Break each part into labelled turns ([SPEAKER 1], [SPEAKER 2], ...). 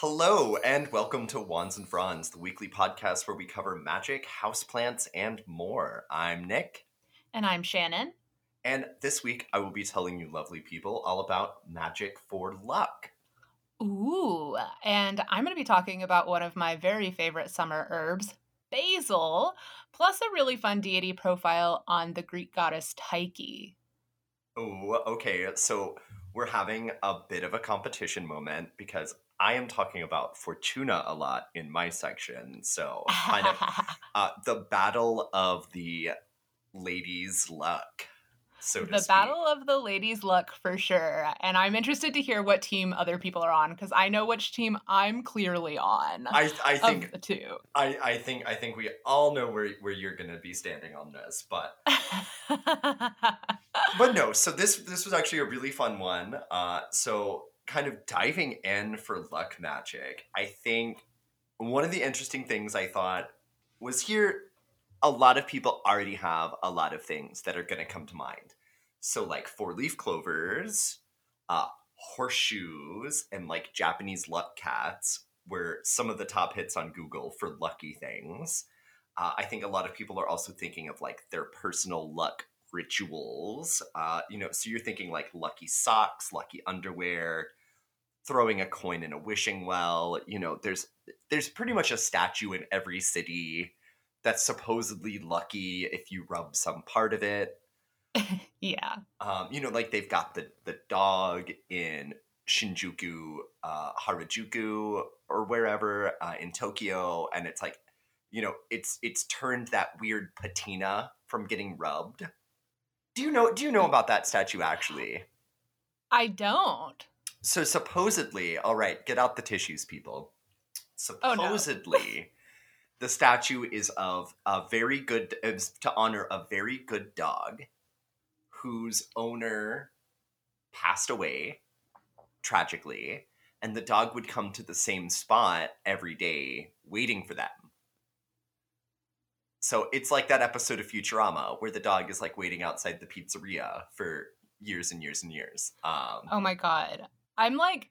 [SPEAKER 1] Hello, and welcome to Wands and Fronds, the weekly podcast where we cover magic, houseplants, and more. I'm Nick.
[SPEAKER 2] And I'm Shannon.
[SPEAKER 1] And this week I will be telling you, lovely people, all about magic for luck.
[SPEAKER 2] Ooh, and I'm going to be talking about one of my very favorite summer herbs, basil, plus a really fun deity profile on the Greek goddess Tyche.
[SPEAKER 1] Oh, okay. So we're having a bit of a competition moment because I am talking about Fortuna a lot in my section. So, kind of uh, the battle of the ladies' luck. So
[SPEAKER 2] the battle of the ladies' luck for sure. And I'm interested to hear what team other people are on because I know which team I'm clearly on.
[SPEAKER 1] I, I think
[SPEAKER 2] the two.
[SPEAKER 1] I, I think I think we all know where, where you're gonna be standing on this, but but no. So this this was actually a really fun one. Uh, so kind of diving in for luck magic, I think one of the interesting things I thought was here a lot of people already have a lot of things that are going to come to mind. So, like four leaf clovers, uh, horseshoes, and like Japanese luck cats were some of the top hits on Google for lucky things. Uh, I think a lot of people are also thinking of like their personal luck rituals. Uh, you know, so you're thinking like lucky socks, lucky underwear, throwing a coin in a wishing well. You know, there's there's pretty much a statue in every city that's supposedly lucky if you rub some part of it.
[SPEAKER 2] yeah.
[SPEAKER 1] Um, you know, like they've got the the dog in Shinjuku, uh, Harajuku, or wherever uh, in Tokyo, and it's like, you know, it's it's turned that weird patina from getting rubbed. Do you know? Do you know about that statue actually?
[SPEAKER 2] I don't.
[SPEAKER 1] So supposedly, all right, get out the tissues, people. Supposedly, oh, no. the statue is of a very good to honor a very good dog whose owner passed away tragically and the dog would come to the same spot every day waiting for them so it's like that episode of futurama where the dog is like waiting outside the pizzeria for years and years and years um,
[SPEAKER 2] oh my god i'm like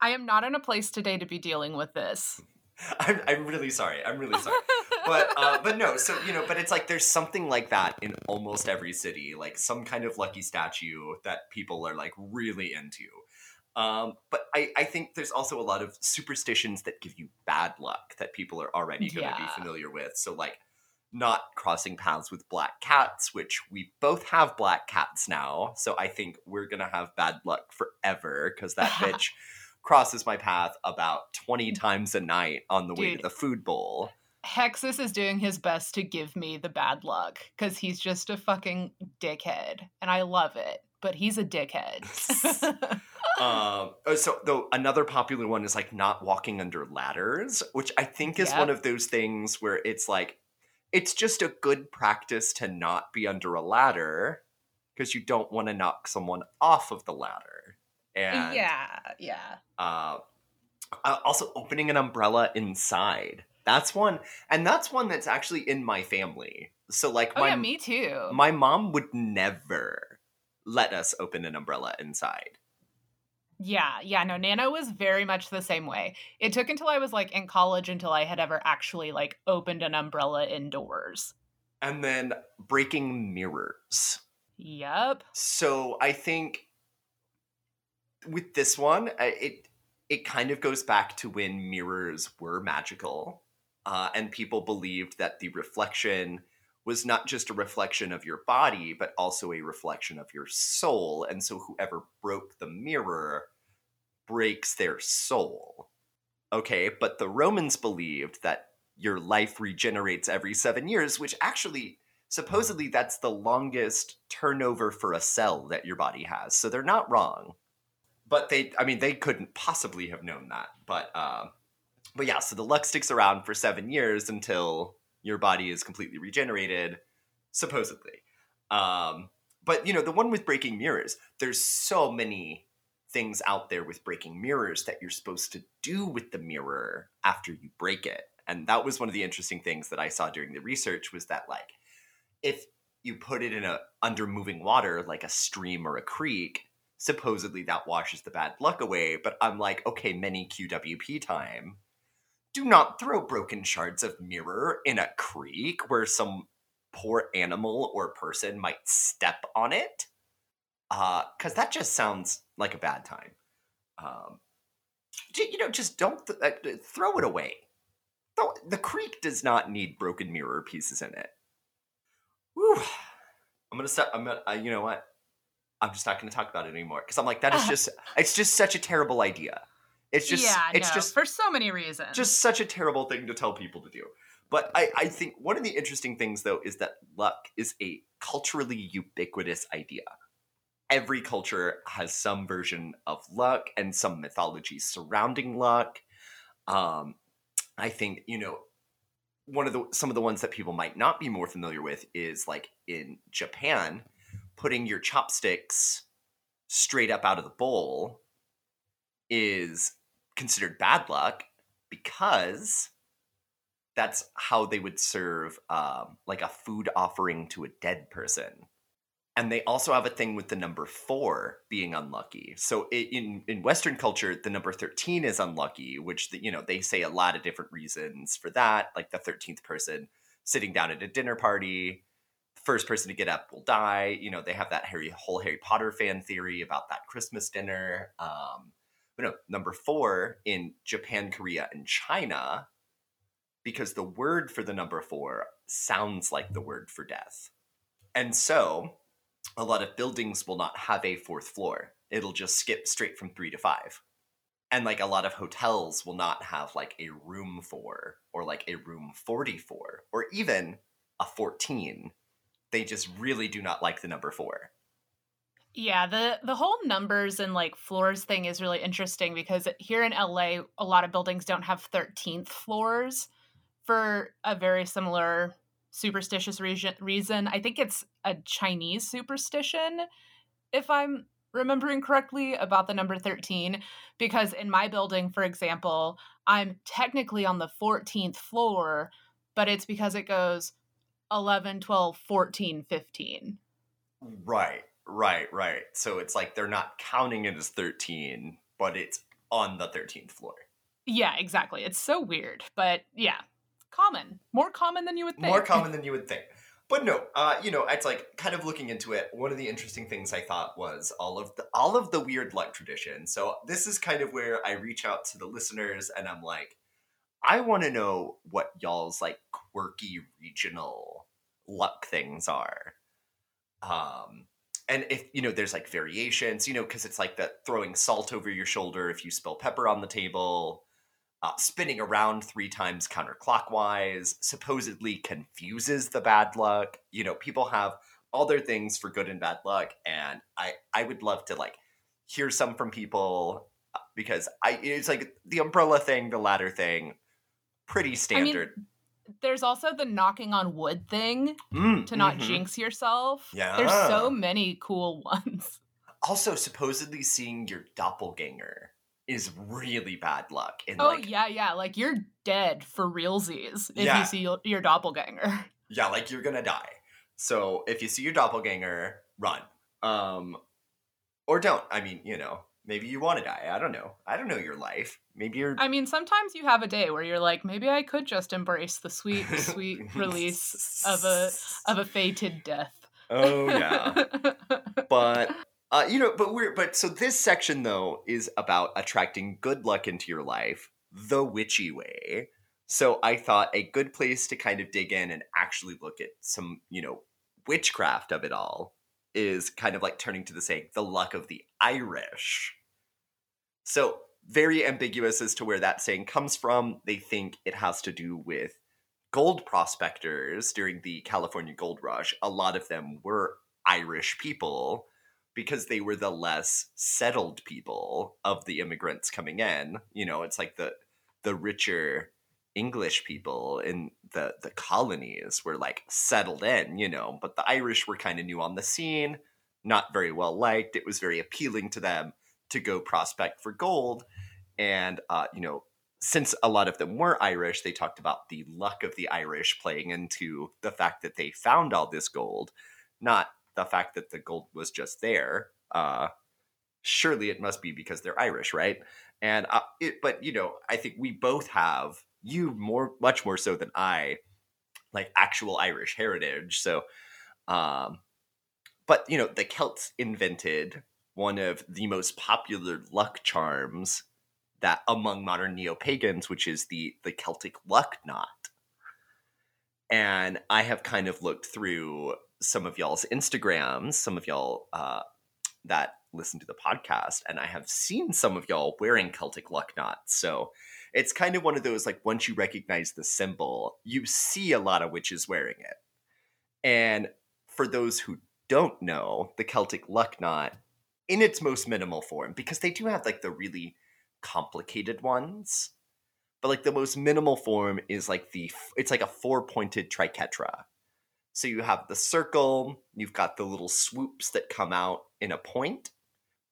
[SPEAKER 2] i am not in a place today to be dealing with this
[SPEAKER 1] I'm, I'm really sorry. I'm really sorry. but uh, but no, so you know, but it's like there's something like that in almost every city, like some kind of lucky statue that people are like really into. Um, but I, I think there's also a lot of superstitions that give you bad luck that people are already going to yeah. be familiar with. So like not crossing paths with black cats, which we both have black cats now. So I think we're gonna have bad luck forever because that bitch crosses my path about 20 times a night on the Dude, way to the food bowl.
[SPEAKER 2] Hexus is doing his best to give me the bad luck because he's just a fucking dickhead. And I love it, but he's a dickhead.
[SPEAKER 1] um, oh, so, though, another popular one is like not walking under ladders, which I think is yep. one of those things where it's like, it's just a good practice to not be under a ladder because you don't want to knock someone off of the ladder. And
[SPEAKER 2] yeah, yeah.
[SPEAKER 1] Uh, uh, also, opening an umbrella inside. That's one, and that's one that's actually in my family. So, like,
[SPEAKER 2] oh
[SPEAKER 1] my,
[SPEAKER 2] yeah, me too.
[SPEAKER 1] My mom would never let us open an umbrella inside.
[SPEAKER 2] Yeah, yeah, no, Nano was very much the same way. It took until I was like in college until I had ever actually like opened an umbrella indoors.
[SPEAKER 1] And then breaking mirrors.
[SPEAKER 2] Yep.
[SPEAKER 1] So I think with this one, it it kind of goes back to when mirrors were magical, uh, and people believed that the reflection was not just a reflection of your body, but also a reflection of your soul. And so, whoever broke the mirror breaks their soul. Okay, but the Romans believed that your life regenerates every seven years, which actually supposedly that's the longest turnover for a cell that your body has. So they're not wrong but they i mean they couldn't possibly have known that but uh, but yeah so the luck sticks around for seven years until your body is completely regenerated supposedly um, but you know the one with breaking mirrors there's so many things out there with breaking mirrors that you're supposed to do with the mirror after you break it and that was one of the interesting things that i saw during the research was that like if you put it in a under moving water like a stream or a creek supposedly that washes the bad luck away, but I'm like, okay, many QWP time. Do not throw broken shards of mirror in a creek where some poor animal or person might step on it. Uh, cause that just sounds like a bad time. Um, you know, just don't th- uh, throw it away. the creek does not need broken mirror pieces in it. Whew. I'm gonna stop. I'm gonna. Uh, you know what? I'm just not gonna talk about it anymore because I'm like that is just. it's just such a terrible idea. It's just.
[SPEAKER 2] Yeah,
[SPEAKER 1] it's
[SPEAKER 2] no,
[SPEAKER 1] just
[SPEAKER 2] for so many reasons.
[SPEAKER 1] just such a terrible thing to tell people to do. But I, I think one of the interesting things though is that luck is a culturally ubiquitous idea. Every culture has some version of luck and some mythology surrounding luck. Um, I think you know one of the some of the ones that people might not be more familiar with is like in Japan, putting your chopsticks straight up out of the bowl is considered bad luck because that's how they would serve um, like a food offering to a dead person and they also have a thing with the number four being unlucky. So in in Western culture, the number thirteen is unlucky, which the, you know they say a lot of different reasons for that. Like the thirteenth person sitting down at a dinner party, the first person to get up will die. You know they have that Harry whole Harry Potter fan theory about that Christmas dinner. Um, no, number four in Japan, Korea, and China, because the word for the number four sounds like the word for death, and so a lot of buildings will not have a fourth floor. It'll just skip straight from three to five. And like a lot of hotels will not have like a room four or like a room 44 or even a 14. They just really do not like the number four.
[SPEAKER 2] Yeah, the the whole numbers and like floors thing is really interesting because here in LA, a lot of buildings don't have 13th floors for a very similar superstitious reason, reason. I think it's a Chinese superstition, if I'm remembering correctly, about the number 13. Because in my building, for example, I'm technically on the 14th floor, but it's because it goes 11, 12, 14, 15.
[SPEAKER 1] Right, right, right. So it's like they're not counting it as 13, but it's on the 13th floor.
[SPEAKER 2] Yeah, exactly. It's so weird. But yeah, common, more common than you would think.
[SPEAKER 1] More common than you would think. But no, uh, you know, it's like kind of looking into it. One of the interesting things I thought was all of the all of the weird luck traditions. So this is kind of where I reach out to the listeners and I'm like, I want to know what y'all's like quirky regional luck things are. Um, and if you know, there's like variations, you know, because it's like that throwing salt over your shoulder if you spill pepper on the table uh, spinning around three times counterclockwise supposedly confuses the bad luck. You know, people have all their things for good and bad luck, and I I would love to like hear some from people uh, because I it's like the umbrella thing, the ladder thing, pretty standard. I mean,
[SPEAKER 2] there's also the knocking on wood thing
[SPEAKER 1] mm,
[SPEAKER 2] to not mm-hmm. jinx yourself.
[SPEAKER 1] Yeah.
[SPEAKER 2] There's so many cool ones.
[SPEAKER 1] Also, supposedly seeing your doppelganger is really bad luck.
[SPEAKER 2] And oh like, yeah, yeah, like you're dead for realsies if yeah. you see your, your doppelganger.
[SPEAKER 1] Yeah, like you're gonna die. So if you see your doppelganger, run. Um, or don't. I mean, you know, maybe you want to die. I don't know. I don't know your life. Maybe you're.
[SPEAKER 2] I mean, sometimes you have a day where you're like, maybe I could just embrace the sweet, sweet release of a of a fated death.
[SPEAKER 1] Oh yeah, but uh, you know, but we're but so this section though is about attracting good luck into your life the witchy way. So I thought a good place to kind of dig in and actually look at some, you know, witchcraft of it all is kind of like turning to the saying the luck of the Irish. So very ambiguous as to where that saying comes from. They think it has to do with gold prospectors during the California gold rush. A lot of them were Irish people because they were the less settled people of the immigrants coming in. You know, it's like the the richer English people in the the colonies were like settled in, you know, but the Irish were kind of new on the scene, not very well liked. It was very appealing to them to go prospect for gold, and uh, you know, since a lot of them were Irish, they talked about the luck of the Irish playing into the fact that they found all this gold, not the fact that the gold was just there. Uh, surely it must be because they're Irish, right? And uh, it, but you know, I think we both have you more, much more so than I, like actual Irish heritage. So, um, but you know, the Celts invented one of the most popular luck charms that among modern neo pagans, which is the the Celtic luck knot. And I have kind of looked through some of y'all's Instagrams, some of y'all uh, that listen to the podcast, and I have seen some of y'all wearing Celtic luck knots. So it's kind of one of those like once you recognize the symbol, you see a lot of witches wearing it. And for those who don't know, the Celtic luck knot in its most minimal form, because they do have like the really complicated ones, but like the most minimal form is like the it's like a four pointed triquetra. So you have the circle, you've got the little swoops that come out in a point,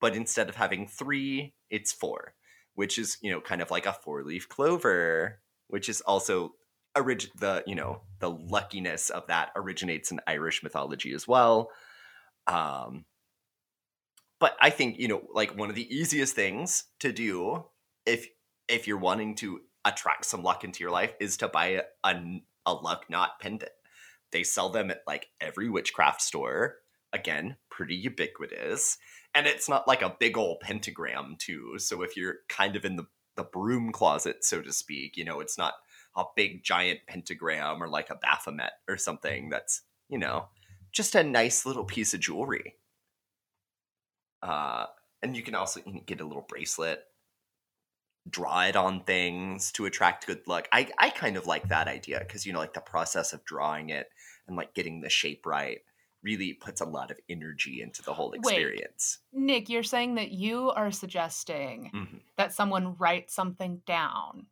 [SPEAKER 1] but instead of having three, it's four, which is you know kind of like a four leaf clover, which is also orig- the you know the luckiness of that originates in Irish mythology as well. Um, but I think you know like one of the easiest things to do if if you're wanting to attract some luck into your life is to buy a, a, luck knot pendant. They sell them at like every witchcraft store. Again, pretty ubiquitous. And it's not like a big old pentagram, too. So if you're kind of in the, the broom closet, so to speak, you know, it's not a big giant pentagram or like a Baphomet or something that's, you know, just a nice little piece of jewelry. Uh, and you can also get a little bracelet, draw it on things to attract good luck. I, I kind of like that idea because, you know, like the process of drawing it and like getting the shape right really puts a lot of energy into the whole experience.
[SPEAKER 2] Wait, Nick, you're saying that you are suggesting mm-hmm. that someone write something down.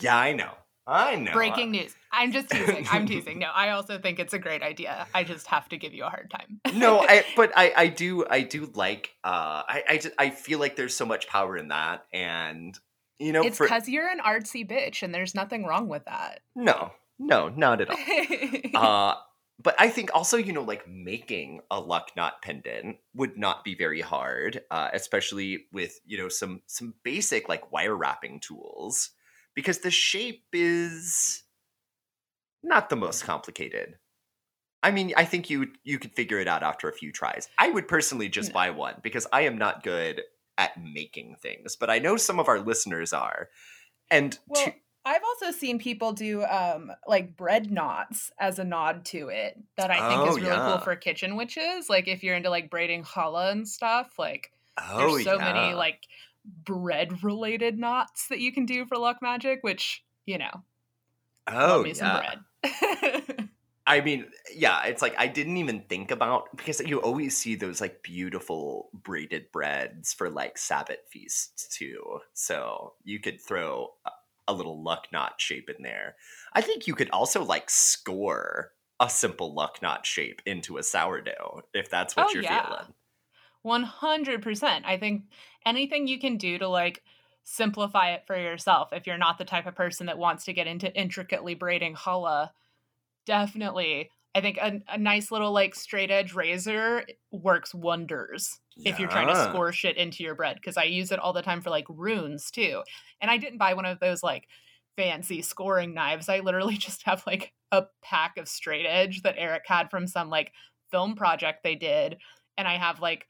[SPEAKER 1] Yeah, I know. I know.
[SPEAKER 2] Breaking news. I'm just teasing. I'm teasing. No, I also think it's a great idea. I just have to give you a hard time.
[SPEAKER 1] no, I but I I do I do like uh I I just, I feel like there's so much power in that and you know
[SPEAKER 2] It's cuz you're an artsy bitch and there's nothing wrong with that.
[SPEAKER 1] No. No, not at all. uh but I think also, you know, like making a luck knot pendant would not be very hard, uh, especially with you know some some basic like wire wrapping tools because the shape is not the most complicated. I mean, I think you you could figure it out after a few tries. I would personally just no. buy one because I am not good at making things, but I know some of our listeners are. And
[SPEAKER 2] well, to- I've also seen people do um like bread knots as a nod to it that I think oh, is really yeah. cool for kitchen witches. Like if you're into like braiding challah and stuff, like oh, there's so yeah. many like bread related knots that you can do for luck magic, which, you know.
[SPEAKER 1] Oh, yeah. I mean, yeah, it's like I didn't even think about because you always see those like beautiful braided breads for like Sabbath feasts too. So you could throw a little luck knot shape in there. I think you could also like score a simple luck knot shape into a sourdough if that's what oh, you're yeah. feeling.
[SPEAKER 2] 100%. I think anything you can do to like simplify it for yourself if you're not the type of person that wants to get into intricately braiding challah, definitely. I think a, a nice little like straight edge razor works wonders yeah. if you're trying to score shit into your bread because I use it all the time for like runes too. And I didn't buy one of those like fancy scoring knives. I literally just have like a pack of straight edge that Eric had from some like film project they did. And I have like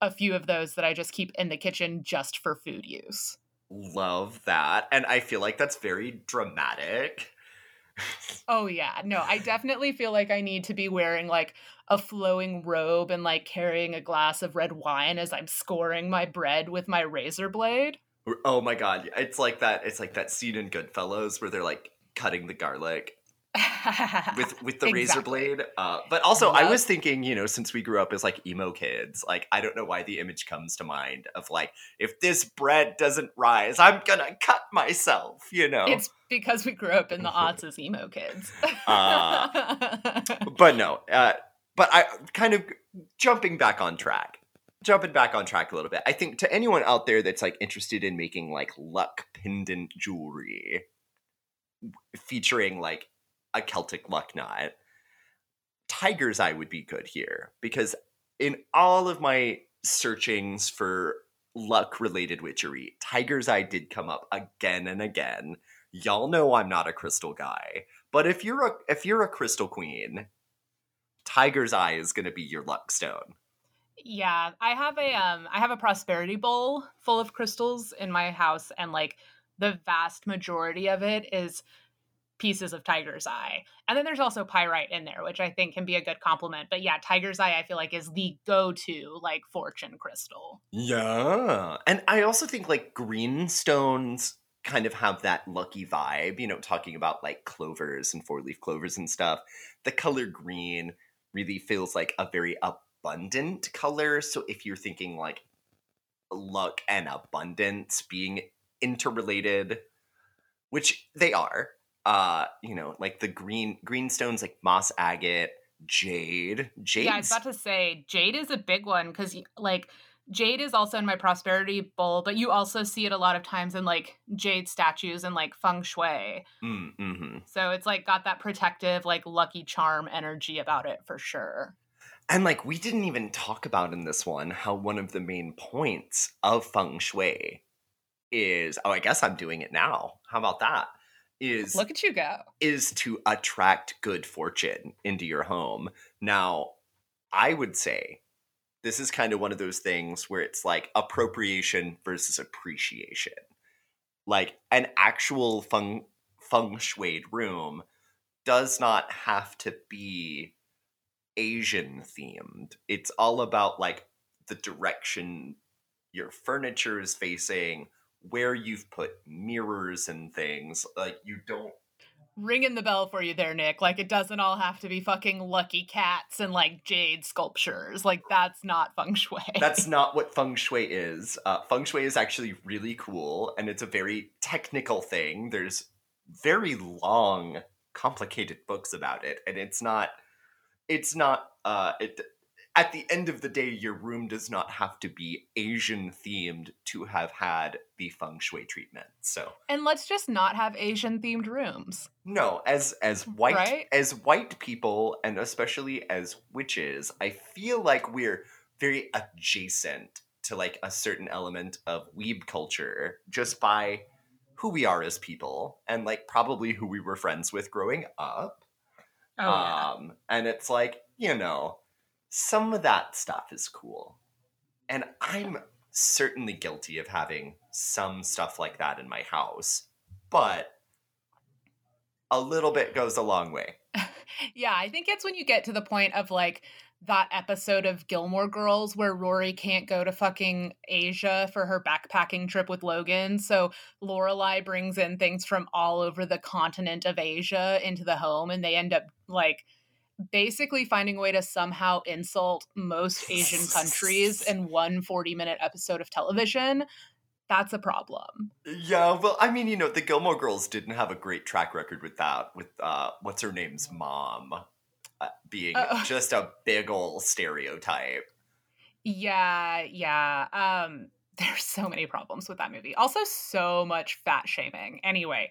[SPEAKER 2] a few of those that I just keep in the kitchen just for food use.
[SPEAKER 1] Love that. And I feel like that's very dramatic.
[SPEAKER 2] oh yeah. No, I definitely feel like I need to be wearing like a flowing robe and like carrying a glass of red wine as I'm scoring my bread with my razor blade.
[SPEAKER 1] Oh my god, it's like that it's like that scene in Goodfellas where they're like cutting the garlic with with the exactly. razor blade. Uh, but also, yep. I was thinking, you know, since we grew up as like emo kids, like I don't know why the image comes to mind of like if this bread doesn't rise, I'm gonna cut myself. You know,
[SPEAKER 2] it's because we grew up in the aughts as emo kids.
[SPEAKER 1] uh, but no, uh, but I kind of jumping back on track. Jumping back on track a little bit, I think to anyone out there that's like interested in making like luck pendant jewelry featuring like a Celtic luck knot. Tiger's Eye would be good here because in all of my searchings for luck related witchery, Tiger's Eye did come up again and again. Y'all know I'm not a crystal guy, but if you're a if you're a crystal queen, Tiger's Eye is going to be your luck stone.
[SPEAKER 2] Yeah, I have a um I have a prosperity bowl full of crystals in my house and like the vast majority of it is pieces of tiger's eye. And then there's also pyrite in there, which I think can be a good complement. But yeah, tiger's eye I feel like is the go-to like fortune crystal.
[SPEAKER 1] Yeah. And I also think like green stones kind of have that lucky vibe, you know, talking about like clovers and four-leaf clovers and stuff. The color green really feels like a very abundant color. So if you're thinking like luck and abundance being interrelated, which they are, uh, you know, like the green green stones like moss agate, jade. Jade.
[SPEAKER 2] Yeah, I was about to say jade is a big one because like jade is also in my prosperity bowl, but you also see it a lot of times in like jade statues and like feng shui.
[SPEAKER 1] Mm, hmm
[SPEAKER 2] So it's like got that protective, like lucky charm energy about it for sure.
[SPEAKER 1] And like we didn't even talk about in this one how one of the main points of feng shui is oh, I guess I'm doing it now. How about that? Is
[SPEAKER 2] look at you go.
[SPEAKER 1] Is to attract good fortune into your home. Now, I would say this is kind of one of those things where it's like appropriation versus appreciation. Like an actual feng feng shui room does not have to be Asian themed. It's all about like the direction your furniture is facing, where you've put mirrors and things. Like you don't
[SPEAKER 2] ringing the bell for you there, Nick. Like it doesn't all have to be fucking lucky cats and like jade sculptures. Like that's not feng shui.
[SPEAKER 1] That's not what feng shui is. Uh, feng shui is actually really cool, and it's a very technical thing. There's very long, complicated books about it, and it's not. It's not. Uh, it at the end of the day, your room does not have to be Asian themed to have had the feng shui treatment. So,
[SPEAKER 2] and let's just not have Asian themed rooms.
[SPEAKER 1] No, as as white right? as white people, and especially as witches, I feel like we're very adjacent to like a certain element of weeb culture just by who we are as people, and like probably who we were friends with growing up.
[SPEAKER 2] Oh, yeah.
[SPEAKER 1] Um, and it's like you know some of that stuff is cool. And I'm certainly guilty of having some stuff like that in my house, but a little bit goes a long way.
[SPEAKER 2] yeah, I think it's when you get to the point of like that episode of Gilmore Girls where Rory can't go to fucking Asia for her backpacking trip with Logan. So Lorelai brings in things from all over the continent of Asia into the home and they end up like basically finding a way to somehow insult most Asian countries in one 40 minute episode of television, that's a problem.
[SPEAKER 1] Yeah, well, I mean, you know, the Gilmore Girls didn't have a great track record with that, with uh, what's her name's mom uh, being uh, just a big old stereotype.
[SPEAKER 2] Yeah, yeah. Um, there's so many problems with that movie. Also, so much fat shaming. Anyway,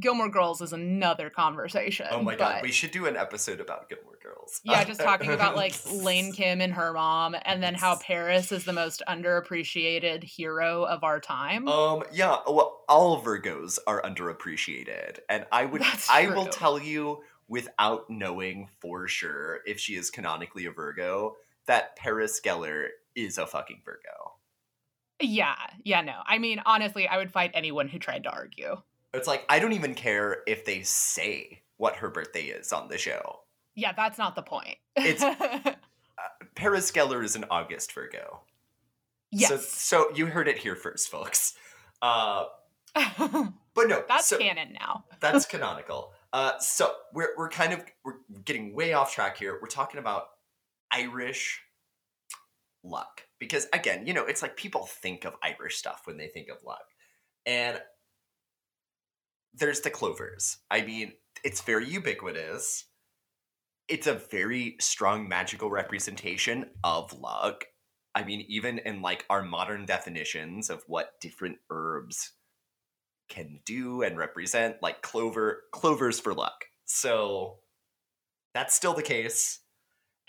[SPEAKER 2] Gilmore Girls is another conversation.
[SPEAKER 1] Oh my god, we should do an episode about Gilmore Girls.
[SPEAKER 2] Yeah, just talking about like Lane Kim and her mom, and then how Paris is the most underappreciated hero of our time.
[SPEAKER 1] Um, yeah, well, all Virgos are underappreciated, and I would, I will tell you without knowing for sure if she is canonically a Virgo that Paris Geller is a fucking Virgo.
[SPEAKER 2] Yeah, yeah, no. I mean, honestly, I would fight anyone who tried to argue.
[SPEAKER 1] It's like I don't even care if they say what her birthday is on the show.
[SPEAKER 2] Yeah, that's not the point.
[SPEAKER 1] it's uh, Paris Geller is an August Virgo.
[SPEAKER 2] Yes.
[SPEAKER 1] So, so you heard it here first, folks. Uh, but no,
[SPEAKER 2] that's
[SPEAKER 1] so,
[SPEAKER 2] canon now.
[SPEAKER 1] that's canonical. Uh, so we're we're kind of we're getting way off track here. We're talking about Irish luck because again, you know, it's like people think of Irish stuff when they think of luck, and there's the clovers. I mean, it's very ubiquitous. It's a very strong magical representation of luck. I mean, even in like our modern definitions of what different herbs can do and represent, like clover, clovers for luck. So that's still the case.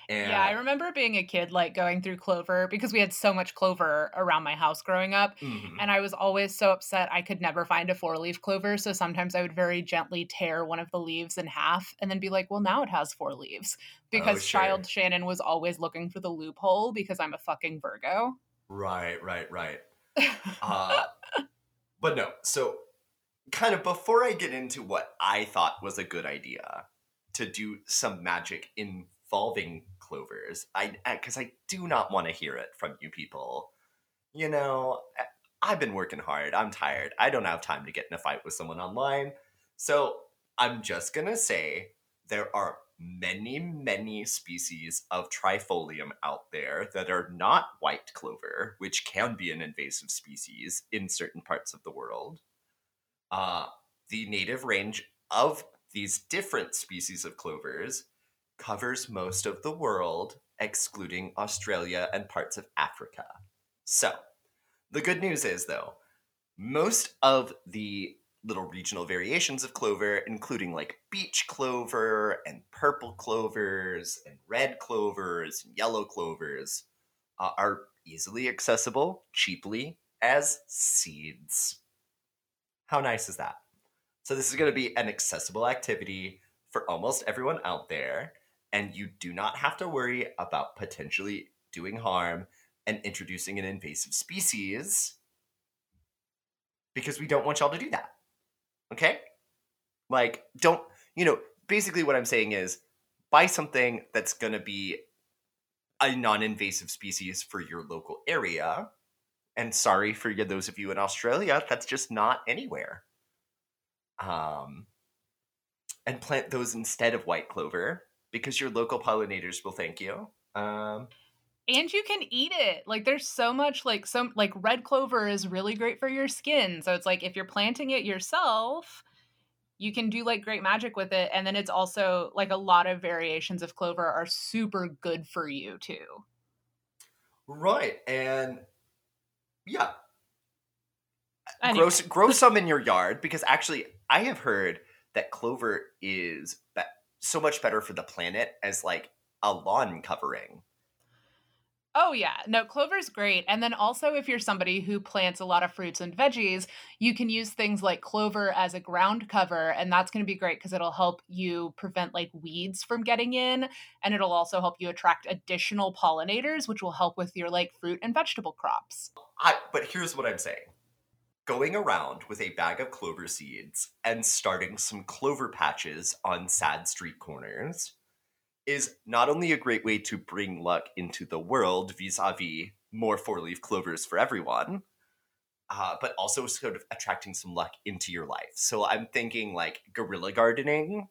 [SPEAKER 1] And
[SPEAKER 2] Yeah, I remember being a kid, like going through clover because we had so much clover around my house growing up.
[SPEAKER 1] Mhm.
[SPEAKER 2] And I was always so upset I could never find a four leaf clover. So sometimes I would very gently tear one of the leaves in half and then be like, well, now it has four leaves. Because
[SPEAKER 1] Oh, sure.
[SPEAKER 2] child Shannon was always looking for the loophole because I'm a fucking Virgo.
[SPEAKER 1] Right, right, right. Uh, but no, so kind of before I get into what I thought was a good idea to do some magic involving clovers, I because I do not want to hear it from you people. You know, I've been working hard. I'm tired. I don't have time to get in a fight with someone online. So I'm just gonna say there are many, many species of trifolium out there that are not white clover, which can be an invasive species in certain parts of the world. Uh, the native range of these different species of clovers covers most of the world, excluding Australia and parts of Africa. So, the good news is, though, most of the little regional variations of clover, including like beach clover and purple clovers and red clovers and yellow clovers, uh, are easily accessible cheaply as seeds. How nice is that? So, this is going to be an accessible activity for almost everyone out there, and you do not have to worry about potentially doing harm and introducing an invasive species because we don't want y'all to do that. Okay? Like, don't, you know, basically what I'm saying is buy something that's going to be a non invasive species for your local area. And sorry for you, those of you in Australia, that's just not anywhere. Um, and plant those instead of white clover because your local pollinators will thank you. Um,
[SPEAKER 2] and you can eat it. Like there's so much like some like red clover is really great for your skin. So it's like if you're planting it yourself, you can do like great magic with it and then it's also like a lot of variations of clover are super good for you too.
[SPEAKER 1] right. And yeah,
[SPEAKER 2] Anyway,
[SPEAKER 1] grow, grow some in your yard because actually i have heard that clover is so much better for the planet as like a lawn covering
[SPEAKER 2] Oh yeah, no, clover's great. And then also if you're somebody who plants a lot of fruits and veggies, you can use things like clover as a ground cover and that's going to be great because it'll help you prevent like weeds from getting in and it'll also help you attract additional pollinators which will help with your like fruit and vegetable crops.
[SPEAKER 1] I, but here's what i'm saying going around with a bag of clover seeds and starting some clover patches on sad street corners is not only a great way to bring luck into the world vis-a-vis more four-leaf clovers for everyone uh, but also sort of attracting some luck into your life. So i'm thinking like guerrilla gardening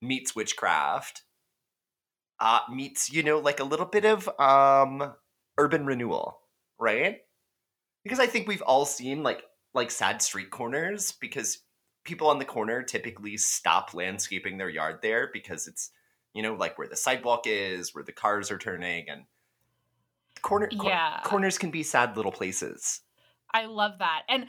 [SPEAKER 1] meets witchcraft uh, meets you know like a little bit of um, urban renewal right because i think we've all seen like like sad street corners because people on the corner typically stop landscaping their yard there because it's you know like where the sidewalk is where the cars are turning and corner cor-
[SPEAKER 2] Yeah.
[SPEAKER 1] corners can be sad little places
[SPEAKER 2] I love that. And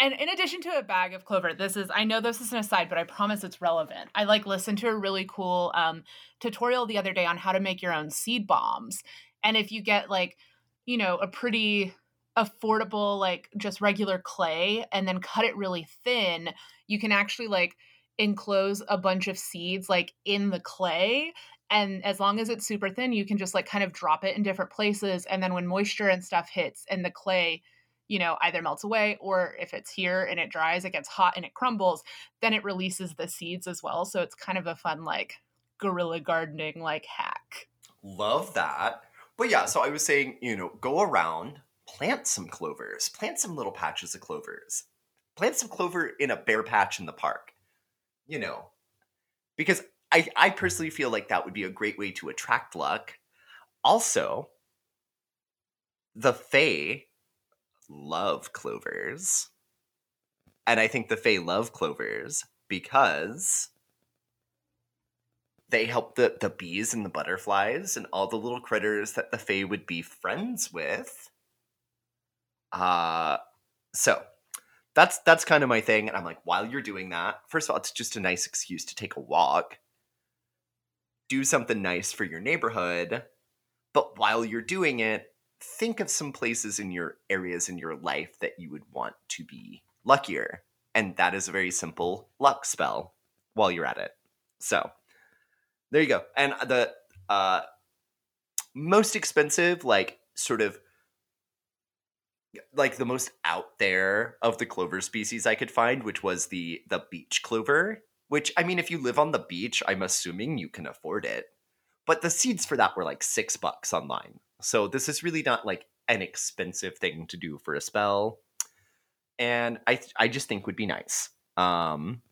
[SPEAKER 2] and in addition to a bag of clover, this is I know this is an aside, but I promise it's relevant. I like listened to a really cool um, tutorial the other day on how to make your own seed bombs. And if you get like, you know, a pretty affordable like just regular clay and then cut it really thin, you can actually like enclose a bunch of seeds like in the clay and as long as it's super thin you can just like kind of drop it in different places and then when moisture and stuff hits and the clay you know, either melts away or if it's here and it dries, it gets hot and it crumbles, then it releases the seeds as well. So it's kind of a fun, like, guerrilla gardening, like, hack.
[SPEAKER 1] love that but yeah so i was saying you know go around plant some clovers plant some little patches of clovers plant some clover in a bare patch in the park you know? Because i i personally feel like that would be a great way to attract luck. Also the fae love clovers. And i think the fae love clovers because they help the, the bees and the butterflies and all the little critters that the fae would be friends with. Uh so that's that's kind of my thing. And I'm like, while you're doing that, first of all, it's just a nice excuse to take a walk. do something nice for your neighborhood. But while you're doing it, think of some places in your areas in your life that you would want to be luckier. And that is a very simple luck spell while you're at it. So there you go. And the uh, most expensive, like sort of like the most out there of the clover species I could find, which was the the beach clover. Which I mean, if you live on the beach, I'm assuming you can afford it. But the seeds for that were like six bucks online. So this is really not like an expensive thing to do for a spell. And I I just think would be nice. Um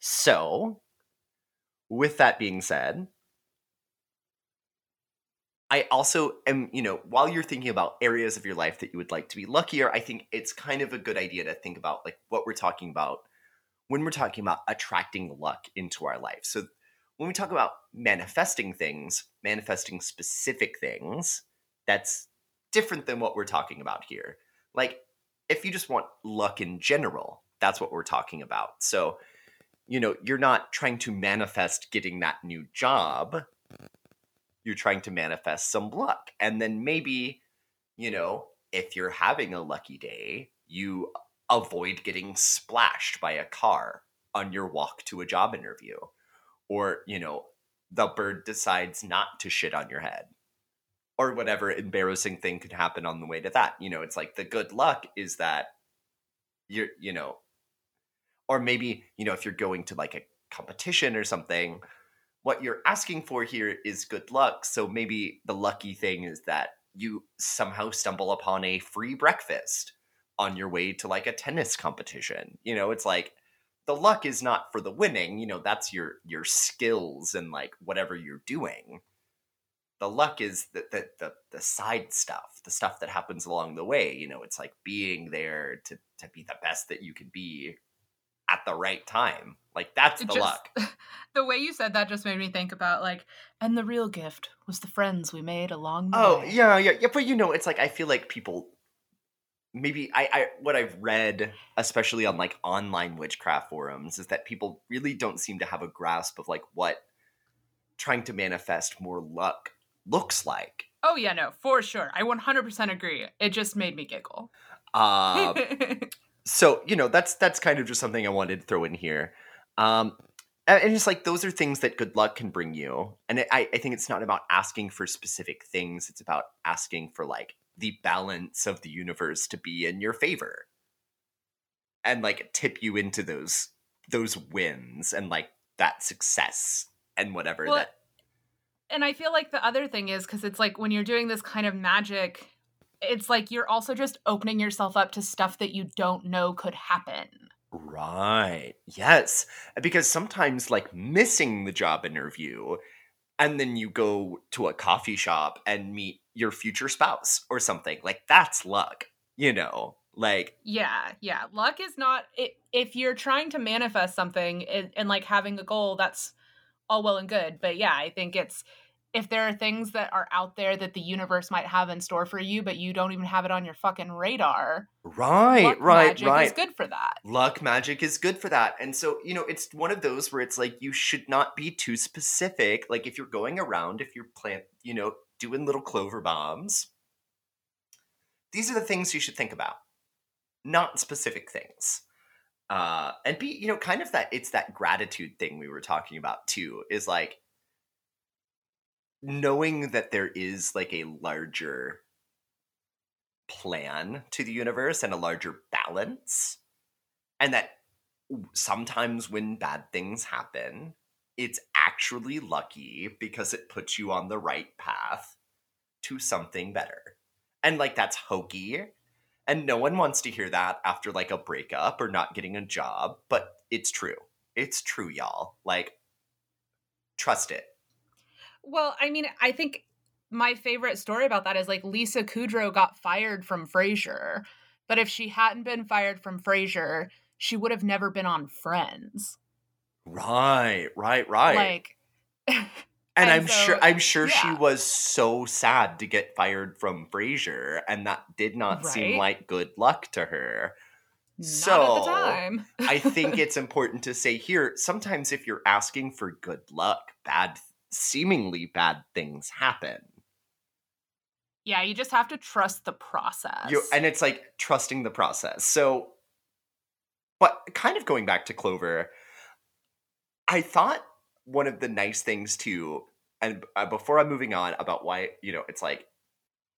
[SPEAKER 1] so with that being said, I also am, you know, while you're thinking about areas of your life that you would like to be luckier, I think it's kind of a good idea to think about like what we're talking about when we're talking about attracting luck into our life. So when we talk about manifesting things, manifesting specific things, that's different than what we're talking about here. Like if you just want luck in general, that's what we're talking about. So, you know, you're not trying to manifest getting that new job you're trying to manifest some luck. And then maybe, you know, if you're having a lucky day, you avoid getting splashed by a car on your walk to a job interview. Or, you know, the bird decides not to shit on your head. Or whatever embarrassing thing could happen on the way to that. You know, it's like the good luck is that you're, you know, or maybe, you know, if you're going to like a competition or something, what you're asking for here is good luck. So maybe the lucky thing is that you somehow stumble upon a free breakfast on your way to like a tennis competition. You know, it's like the luck is not for the winning, you know, that's your your skills and like whatever you're doing. The luck is the the the, the side stuff, the stuff that happens along the way. You know, it's like being there to to be the best that you can be at the right time. Like that's the
[SPEAKER 2] just,
[SPEAKER 1] luck.
[SPEAKER 2] The way you said that just made me think about like, and the real gift was the friends we made along the
[SPEAKER 1] oh,
[SPEAKER 2] way.
[SPEAKER 1] Oh yeah, yeah, yeah. But you know, it's like I feel like people maybe I, I what I've read, especially on like online witchcraft forums, is that people really don't seem to have a grasp of like what trying to manifest more luck looks like.
[SPEAKER 2] Oh yeah, no, for sure. I 100% agree. It just made me giggle.
[SPEAKER 1] Uh, so you know that's that's kind of just something I wanted to throw in here. Um, and, and it's like those are things that good luck can bring you. And it, I, I think it's not about asking for specific things. It's about asking for like the balance of the universe to be in your favor, and like tip you into those those wins and like that success and whatever
[SPEAKER 2] Well,
[SPEAKER 1] that.
[SPEAKER 2] and I feel like the other thing is because it's like when you're doing this kind of magic, it's like you're also just opening yourself up to stuff that you don't know could happen.
[SPEAKER 1] Right. Yes. Because sometimes, like, missing the job interview, and then you go to a coffee shop and meet your future spouse or something, like, that's luck, you know? Like,
[SPEAKER 2] Yeah, yeah. Luck is not i if you're trying to manifest something and, and like having a goal, that's all well and good. But yeah, I think it's if there are things that are out there that the universe might have in store for you, but you don't even have it on your fucking radar.
[SPEAKER 1] right,
[SPEAKER 2] luck
[SPEAKER 1] right,
[SPEAKER 2] magic
[SPEAKER 1] right.
[SPEAKER 2] is good for that.
[SPEAKER 1] Luck magic is good for that. And so, you know, it's one of those where it's like you should not be too specific. Like, if you're going around, if you're plant, you know, doing little clover bombs, these are the things you should think about, not specific things. Uh, and be, you know, kind of that it's that gratitude thing we were talking about too, is like knowing that there is like a larger plan to the universe and a larger balance and that sometimes when bad things happen it's actually lucky because it puts you on the right path to something better. And like that's hokey and no one wants to hear that after like a breakup or not getting a job but it's true. It's true y'all. Like trust it
[SPEAKER 2] Well, I mean, I think my favorite story about that is like Lisa Kudrow got fired from Frasier, but if she hadn't been fired from Frasier, she would have never been on Friends.
[SPEAKER 1] right right right
[SPEAKER 2] Like,
[SPEAKER 1] And,
[SPEAKER 2] And
[SPEAKER 1] I'm sure I'm sure she was so sad to get fired from Frasier, and that did not seem like good luck to her.
[SPEAKER 2] not at
[SPEAKER 1] So,
[SPEAKER 2] the time.
[SPEAKER 1] I think it's important to say here sometimes if you're asking for good luck, bad seemingly bad things happen.
[SPEAKER 2] Yeah, you just have to trust the process.
[SPEAKER 1] You, and it's like trusting the process. So, but kind of going back to Clover, I thought one of the nice things too, and uh, before I'm moving on about why, you know, it's like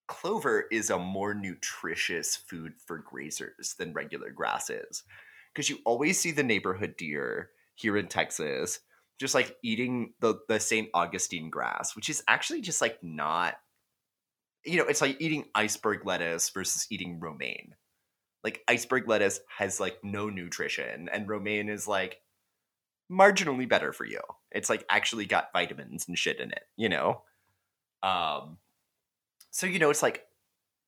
[SPEAKER 1] clover is a more nutritious food for grazers than regular grass is. Because you always see the neighborhood deer here in Texas just like eating the, the St. Augustine grass, which is actually just like not you know, it's like eating iceberg lettuce versus eating romaine. Like iceberg lettuce has like no nutrition, and romaine is like marginally better for you. It's like actually got vitamins and shit in it, you know? Um so you know, it's like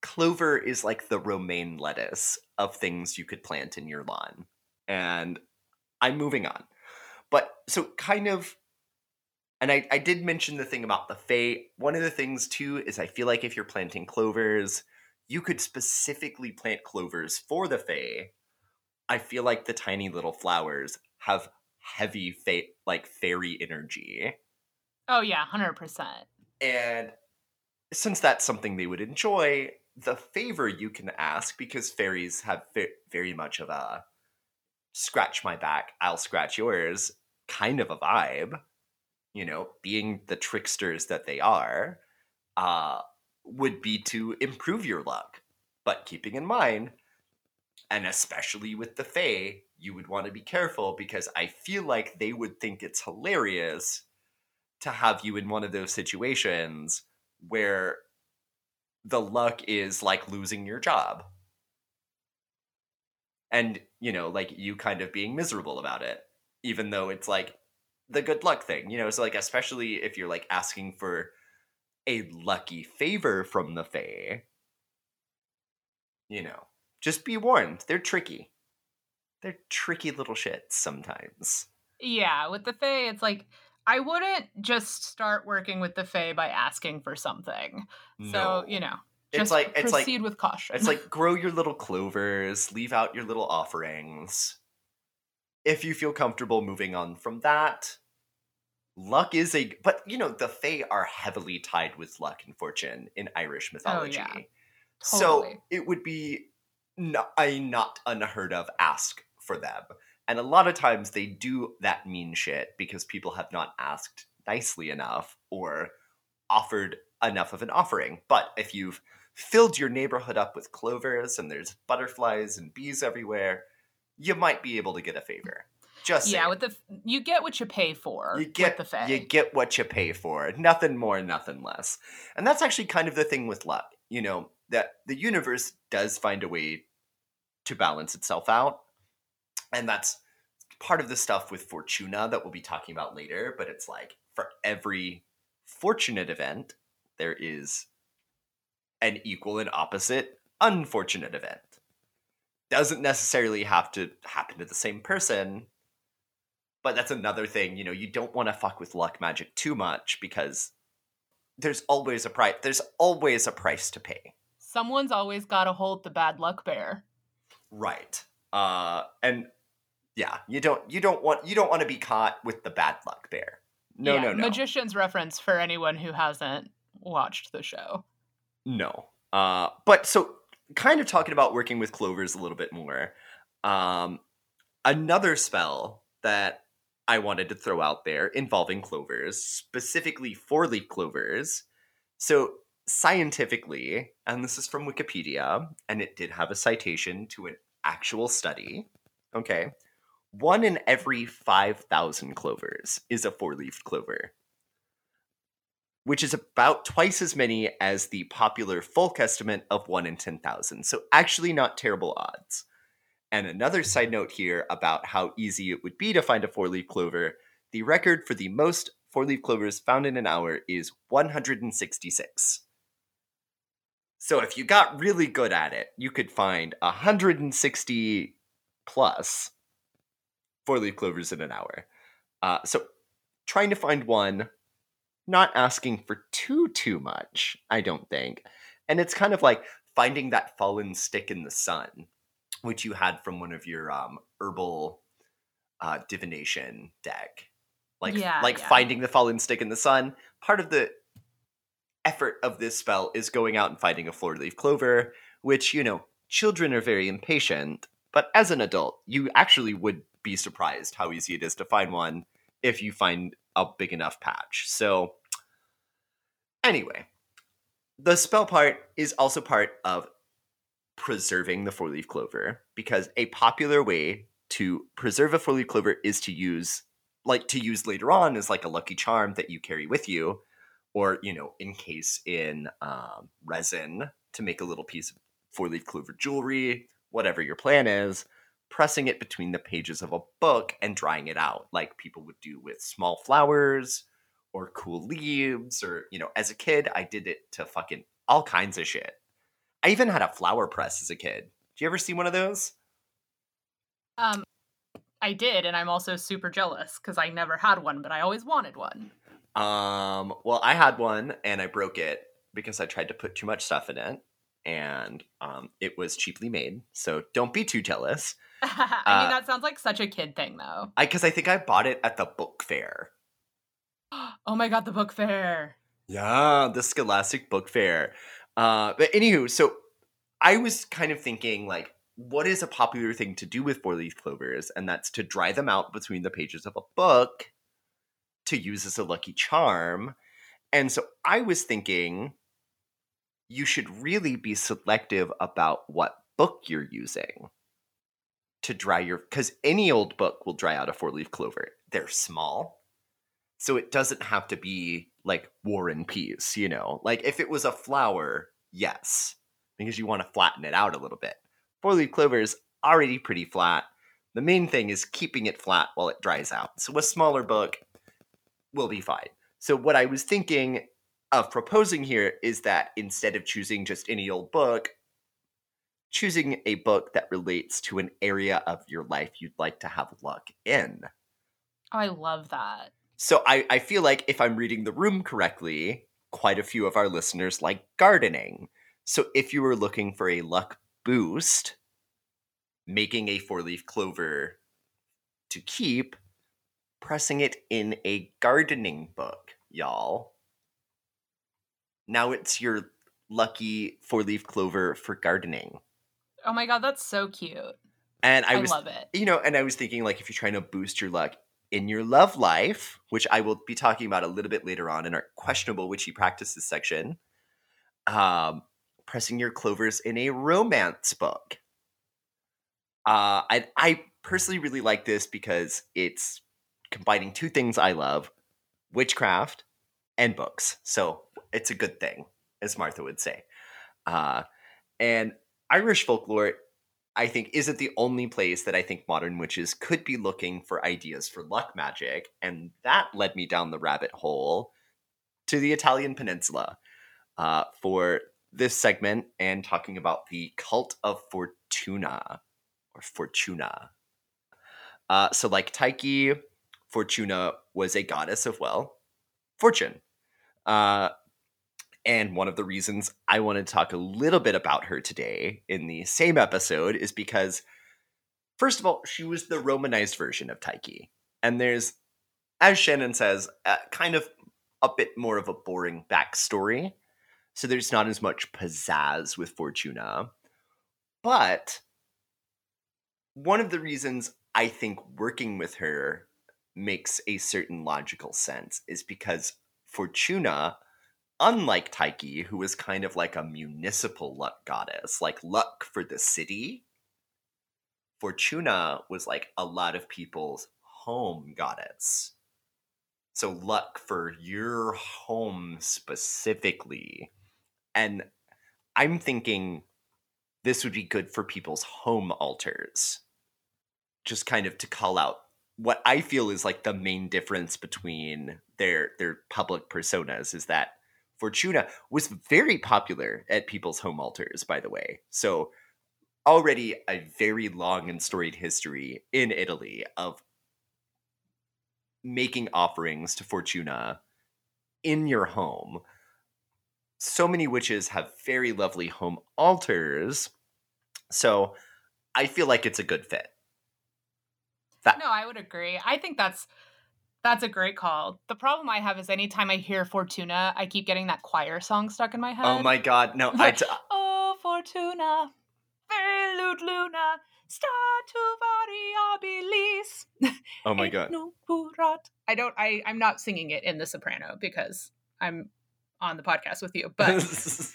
[SPEAKER 1] clover is like the romaine lettuce of things you could plant in your lawn. And I'm moving on. But so kind of and I, I did mention the thing about the Fae. One of the things too is I feel like if you're planting clovers, you could specifically plant clovers for the Fae. I feel like the tiny little flowers have heavy fa- like fairy energy.
[SPEAKER 2] Oh yeah, hundred percent.
[SPEAKER 1] And since that's something they would enjoy, the favor you can ask because fairies have very much of a scratch my back, I'll scratch yours kind of a vibe you know, being the tricksters that they are, uh, would be to improve your luck. But keeping in mind, and especially with the Fae, you would want to be careful because I feel like they would think it's hilarious to have you in one of those situations where the luck is like losing your job. And, you know, like you kind of being miserable about it, even though it's like the good luck thing, you know. So like, especially if you're like asking for a lucky favor from the Fae, you know, just be warned. They're tricky. They're tricky little shits sometimes.
[SPEAKER 2] Yeah, with the Fae, it's like I wouldn't just start working with the Fae by asking for something. No. So you know, just it's like it's proceed like, with caution.
[SPEAKER 1] It's like grow your little clovers, leave out your little offerings if you feel comfortable moving on from that, luck is a but you know the fae are heavily tied with luck and fortune in irish mythology oh, yeah. totally. so it would be not, a not unheard of ask for them and a lot of times they do that mean shit because people have not asked nicely enough or offered enough of an offering but if you've filled your neighborhood up with clovers and there's butterflies and bees everywhere you might be able to get a favor. Just
[SPEAKER 2] yeah, with the you get what you pay for.
[SPEAKER 1] You get
[SPEAKER 2] the Fae.
[SPEAKER 1] you get what you pay for. Nothing more, nothing less. And that's actually kind of the thing with luck. You know that the universe does find a way to balance itself out, and that's part of the stuff with Fortuna that we'll be talking about later. But it's like for every fortunate event, there is an equal and opposite unfortunate event doesn't necessarily have to happen to the same person. But that's another thing, you know, you don't want to fuck with luck magic too much because there's always a price there's always a price to pay.
[SPEAKER 2] Someone's always got to hold the bad luck bear.
[SPEAKER 1] Right. Uh and yeah, you don't you don't want you don't want to be caught with the bad luck bear. No, yeah, no, no.
[SPEAKER 2] Magician's reference for anyone who hasn't watched the show.
[SPEAKER 1] No. Uh but so kind of talking about working with clovers a little bit more. Um, another spell that I wanted to throw out there involving clovers, specifically four leaf clovers. So, scientifically, and this is from Wikipedia, and it did have a citation to an actual study. Okay. One in every 5,000 clovers is a four leaf clover which is about twice as many as the popular folk estimate of 1 in 10,000. So, actually, not terrible odds. And another side note here about how easy it would be to find a four leaf clover the record for the most four leaf clovers found in an hour is 166. So, if you got really good at it, you could find 160 plus four leaf clovers in an hour. Uh, so, trying to find one not asking for too too much, I don't think. And it's kind of like finding that fallen stick in the sun, which you had from one of your um, herbal uh, divination deck. like
[SPEAKER 2] Yeah,
[SPEAKER 1] like
[SPEAKER 2] yeah.
[SPEAKER 1] finding the fallen stick in the sun. Part of the effort of this spell is going out and finding a four leaf clover, which you know children are very impatient. But as an adult, you actually would be surprised how easy it is to find one if you find a big enough patch. So, anyway, the spell part is also part of preserving the four leaf clover because a popular way to preserve a four leaf clover is to use like to use later on as like a lucky charm that you carry with you or you know encase in um, resin to make a little piece of four leaf clover jewelry whatever your plan is pressing it between the pages of a book and drying it out like people would do with small flowers or cool leaves or you know as a kid i did it to fucking all kinds of shit. I even had a flower press as a kid. Do you ever see one of those?
[SPEAKER 2] Um, I did, and I'm also super jealous because I never had one, but I always wanted one.
[SPEAKER 1] um well i had one and i broke it because i tried to put too much stuff in it and um, it was cheaply made so don't be too jealous
[SPEAKER 2] I
[SPEAKER 1] Uh,
[SPEAKER 2] mean, that sounds like such a kid thing, though.
[SPEAKER 1] i because i think i bought it at the book fair
[SPEAKER 2] Oh my god, the book fair.
[SPEAKER 1] Yeah, the Scholastic Book Fair. Uh, but anywho, so I was kind of thinking like, what is a popular thing to do with four leaf clovers? And that's to dry them out between the pages of a book to use as a lucky charm. And so I was thinking you should really be selective about what book you're using to dry your because any old book will dry out a four leaf clover. They're small. So it doesn't have to be like War and Peace, you know? Like if it was a flower, yes, because you want to flatten it out a little bit. Four leaf clover is already pretty flat. The main thing is keeping it flat while it dries out. So a smaller book will be fine. So what I was thinking of proposing here is that instead of choosing just any old book, choosing a book that relates to an area of your life you'd like to have luck in.
[SPEAKER 2] Oh, I love that.
[SPEAKER 1] So I, I feel like if I'm reading the room correctly, quite a few of our listeners like gardening. So if you were looking for a luck boost, making a four leaf clover to keep, pressing it in a gardening book, y'all. Now it's your lucky four leaf clover for gardening.
[SPEAKER 2] Oh my god, that's so cute.
[SPEAKER 1] And I
[SPEAKER 2] I,
[SPEAKER 1] was
[SPEAKER 2] love it.
[SPEAKER 1] you know, and I was thinking like if you're trying to boost your luck in your love life, which I will be talking about a little bit later on in our questionable witchy practices section, um, pressing your clovers in a romance book. Uh, I, I personally really like this because it's combining two things I love witchcraft and books. So it's a good thing, as Martha would say. Uh, and Irish folklore I think isn't the only place that I think modern witches could be looking for ideas for luck magic, and that led me down the rabbit hole to the Italian peninsula uh, for this segment and talking about the cult of Fortuna or Fortuna. Uh, so, like Tyche, Fortuna was a goddess of well, fortune. Uh, and one of the reasons I want to talk a little bit about her today in the same episode is because, first of all, she was the Romanized version of Tyche. And there's, as Shannon says, kind of a bit more of a boring backstory. So there's not as much pizzazz with Fortuna. But one of the reasons I think working with her makes a certain logical sense is because Fortuna unlike Tyche, who was kind of like a municipal luck goddess, like luck for the city, Fortuna was like a lot of people's home goddess. So luck for your home specifically. And I'm thinking this would be good for people's home altars. Just kind of to call out what I feel is like the main difference between their their public personas is that Fortuna was very popular at people's home altars, by the way. So, already a very long and storied history in Italy of making offerings to Fortuna in your home. So many witches have very lovely home altars. So, I feel like it's a good fit. That-
[SPEAKER 2] No, I would agree. I think that's That's a great call. The problem I have is anytime I hear Fortuna, I keep getting that choir song stuck in my oh head.
[SPEAKER 1] Oh my god, no! I t-
[SPEAKER 2] oh Fortuna, velut luna, sta tu variabilis.
[SPEAKER 1] oh my god!
[SPEAKER 2] I don't. I I'm not singing it in the soprano because I'm on the podcast with you. But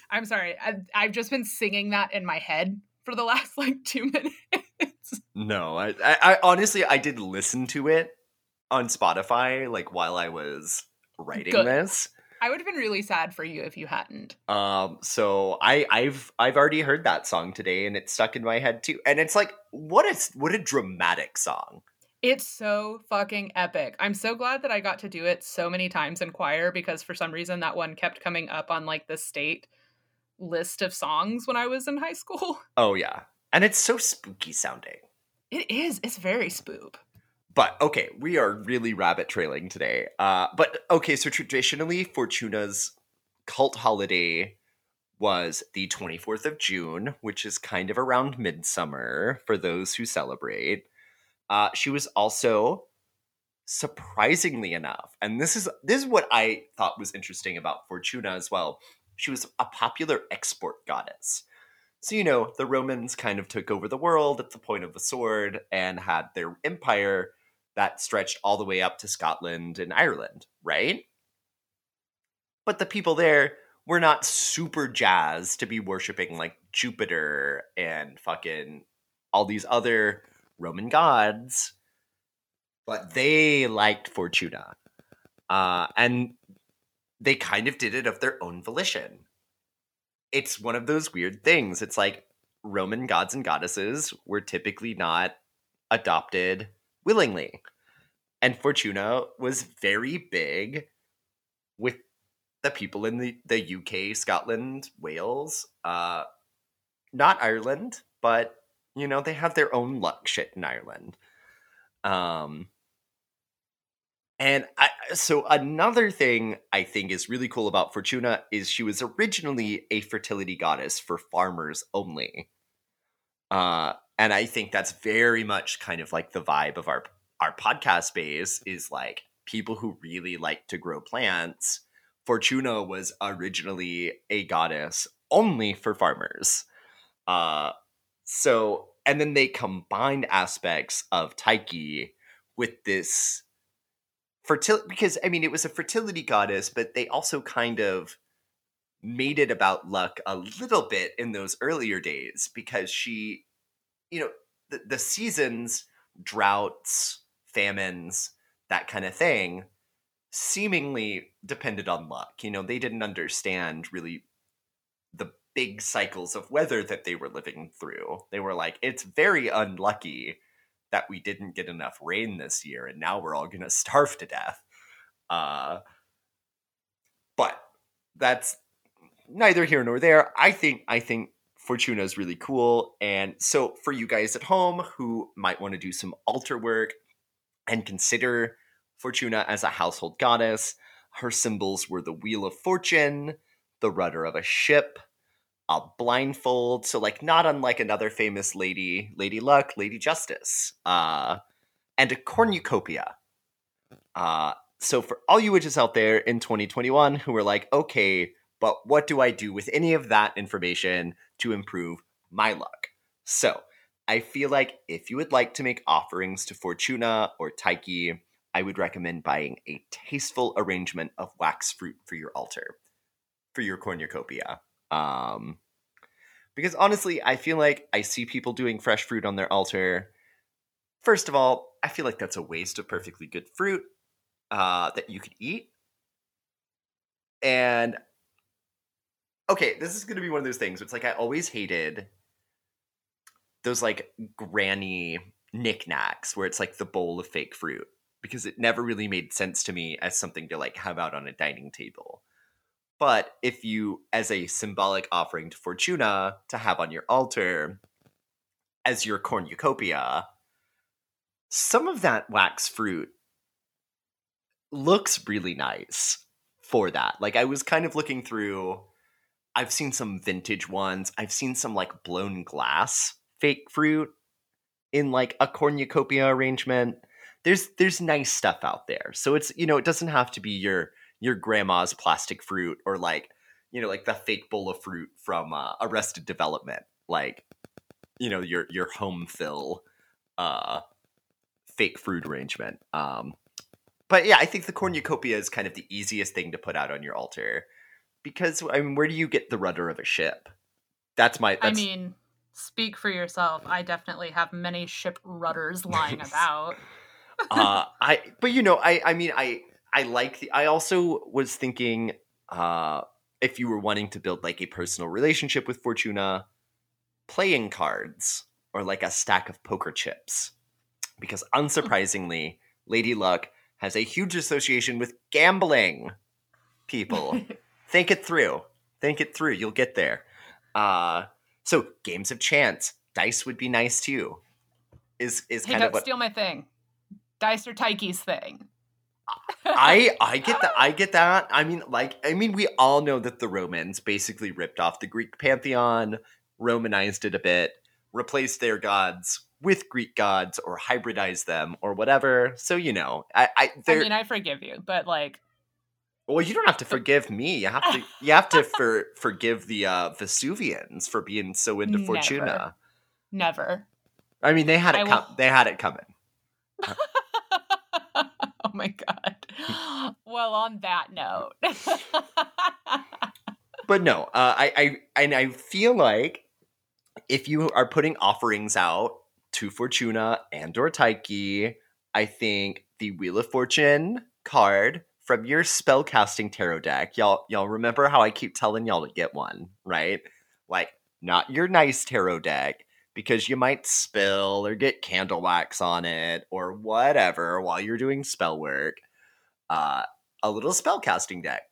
[SPEAKER 2] I'm sorry. I, I've just been singing that in my head for the last like two minutes.
[SPEAKER 1] no, I, I, I honestly I did listen to it on Spotify like while I was writing Good. this.
[SPEAKER 2] I would have been really sad for you if you hadn't.
[SPEAKER 1] Um, so I I've I've already heard that song today and it's stuck in my head too. And it's like what is what a dramatic song.
[SPEAKER 2] It's so fucking epic. I'm so glad that I got to do it so many times in choir because for some reason that one kept coming up on like the state list of songs when I was in high school.
[SPEAKER 1] Oh yeah. And it's so spooky sounding.
[SPEAKER 2] It is. It's very spoop.
[SPEAKER 1] But okay, we are really rabbit trailing today. Uh but okay, so traditionally Fortuna's cult holiday was the 24th of June, which is kind of around midsummer for those who celebrate. Uh, she was also surprisingly enough, and this is this is what I thought was interesting about Fortuna as well. She was a popular export goddess. So you know, the Romans kind of took over the world at the point of the sword and had their empire that stretched all the way up to Scotland and Ireland, right? But the people there were not super jazzed to be worshiping like Jupiter and fucking all these other Roman gods, but they liked Fortuna. Uh, and they kind of did it of their own volition. It's one of those weird things. It's like Roman gods and goddesses were typically not adopted willingly. And Fortuna was very big with the people in the, the UK, Scotland, Wales, uh, not Ireland, but you know, they have their own luck shit in Ireland. Um, and I, so another thing I think is really cool about Fortuna is she was originally a fertility goddess for farmers only. Uh, and I think that's very much kind of like the vibe of our our podcast space is like people who really like to grow plants. Fortuna was originally a goddess only for farmers. Uh, so, and then they combined aspects of Tyche with this fertility, because I mean, it was a fertility goddess, but they also kind of made it about luck a little bit in those earlier days because she, you know, the, the seasons, droughts, famines, that kind of thing, seemingly depended on luck. You know, they didn't understand really the big cycles of weather that they were living through. They were like, it's very unlucky that we didn't get enough rain this year and now we're all going to starve to death. Uh, but that's neither here nor there. I think I think Fortuna is really cool and so for you guys at home who might want to do some altar work and consider Fortuna as a household goddess, her symbols were the wheel of fortune, the rudder of a ship, a blindfold. So like not unlike another famous lady, Lady Luck, Lady Justice, uh, and a cornucopia. Uh, so for all you witches out there in 2021 who are like, okay, but what do I do with any of that information to improve my luck? So I feel like if you would like to make offerings to Fortuna or Tyche, I would recommend buying a tasteful arrangement of wax fruit for your altar, for your cornucopia. Um, because honestly, I feel like I see people doing fresh fruit on their altar. First of all, I feel like that's a waste of perfectly good fruit uh, that you could eat. And okay, this is going to be one of those things. It's like I always hated those like granny knickknacks where it's like the bowl of fake fruit because it never really made sense to me as something to like have out on a dining table. But if you, as a symbolic offering to Fortuna to have on your altar as your cornucopia, some of that wax fruit looks really nice for that. Like I was kind of looking through, I've seen some vintage ones, I've seen some like blown glass fake fruit in like a cornucopia arrangement there's there's nice stuff out there. So it's you know it doesn't have to be your your grandma's plastic fruit or like you know like the fake bowl of fruit from uh, Arrested Development, like you know your your home fill uh fake fruit arrangement. Um, but yeah, I think the cornucopia is kind of the easiest thing to put out on your altar because I mean, where do you get the rudder of a ship? That's my. That's,
[SPEAKER 2] I mean, speak for yourself. I definitely have many ship rudders lying about.
[SPEAKER 1] uh, I but you know, I I mean, I I like the. I also was thinking, uh, if you were wanting to build like a personal relationship with Fortuna, playing cards or like a stack of poker chips, because unsurprisingly, Lady Luck has a huge association with gambling. People, think it through. Think it through. You'll get there. Uh, so games of chance, dice would be nice too. Is is
[SPEAKER 2] hey,
[SPEAKER 1] kind of what
[SPEAKER 2] steal my thing. Dice or Tyche's thing.
[SPEAKER 1] I I get that. I get that. I mean, like, I mean, we all know that the Romans basically ripped off the Greek pantheon, Romanized it a bit, replaced their gods with Greek gods, or hybridized them, or whatever. So you know, I I,
[SPEAKER 2] I mean, I forgive you, but like,
[SPEAKER 1] well, you don't have to forgive me. You have to. You have to for forgive the uh, Vesuvians for being so into
[SPEAKER 2] Never.
[SPEAKER 1] Fortuna.
[SPEAKER 2] never.
[SPEAKER 1] I mean, they had it. Com- they had it coming.
[SPEAKER 2] oh my god. Well, on that note.
[SPEAKER 1] but no, uh, I, I and I feel like if you are putting offerings out to Fortuna and or Tyche, I think the Wheel of Fortune card from your spellcasting tarot deck, y'all y'all remember how I keep telling y'all to get one, right? Like not your nice tarot deck because you might spill or get candle wax on it or whatever while you're doing spell work. Uh, a little spellcasting deck.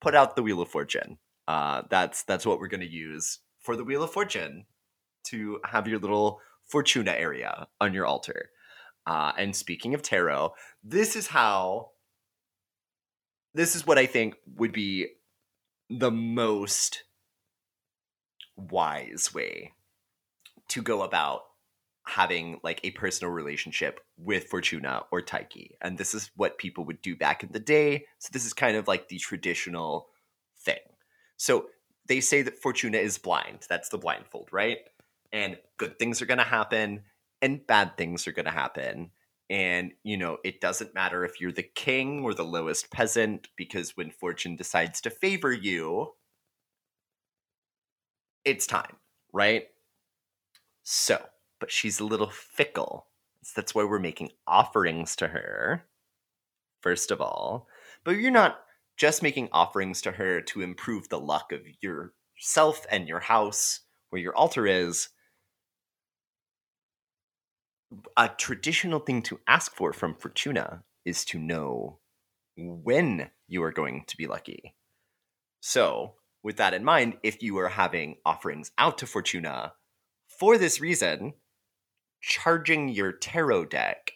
[SPEAKER 1] Put out the Wheel of Fortune. Uh, that's that's what we're going to use for the Wheel of Fortune to have your little Fortuna area on your altar. Uh, and speaking of tarot, this is how. This is what I think would be the most wise way to go about having like a personal relationship with Fortuna or Tyche. And this is what people would do back in the day. So this is kind of like the traditional thing. So they say that Fortuna is blind. That's the blindfold, right? And good things are going to happen and bad things are going to happen. And, you know, it doesn't matter if you're the king or the lowest peasant, because when fortune decides to favor you, it's time, right? So, but she's a little fickle. So that's why we're making offerings to her, first of all. But you're not just making offerings to her to improve the luck of yourself and your house where your altar is. A traditional thing to ask for from Fortuna is to know when you are going to be lucky. So, with that in mind, if you are having offerings out to Fortuna for this reason, charging your tarot deck,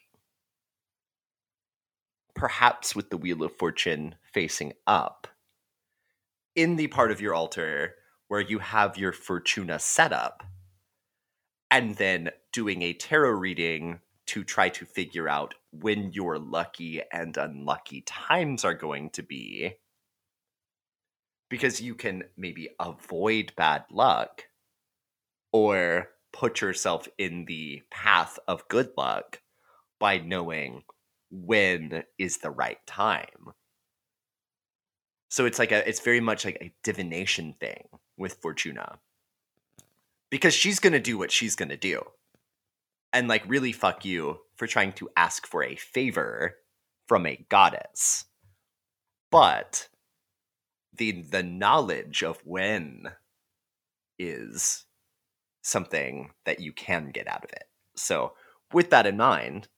[SPEAKER 1] perhaps with the Wheel of Fortune facing up, in the part of your altar where you have your Fortuna set up, and then doing a tarot reading to try to figure out when your lucky and unlucky times are going to be. Because you can maybe avoid bad luck or put yourself in the path of good luck by knowing when is the right time. So it's like a it's very much like a divination thing with Fortuna. Because she's going to do what she's going to do. And like really fuck you for trying to ask for a favor from a goddess. But the the knowledge of when is something that you can get out of it. So, with that in mind,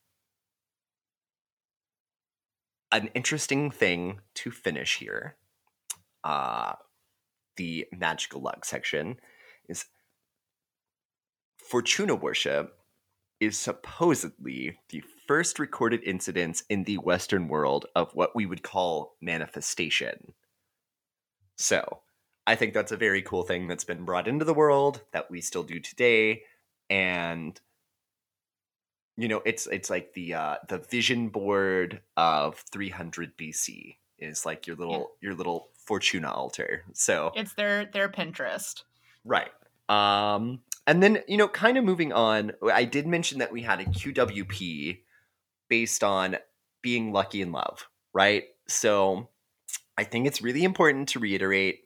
[SPEAKER 1] an interesting thing to finish here, uh, the magical luck section, is Fortuna worship is supposedly the first recorded incidence in the Western world of what we would call manifestation. So, I think that's a very cool thing that's been brought into the world that we still do today. And you know, it's it's like the uh the vision board of 300 BC is like your little yeah. your little Fortuna altar. So
[SPEAKER 2] it's their their Pinterest.
[SPEAKER 1] Right. Um and then, you know, kind of moving on, I did mention that we had a QWP based on being lucky in love, right? So I think it's really important to reiterate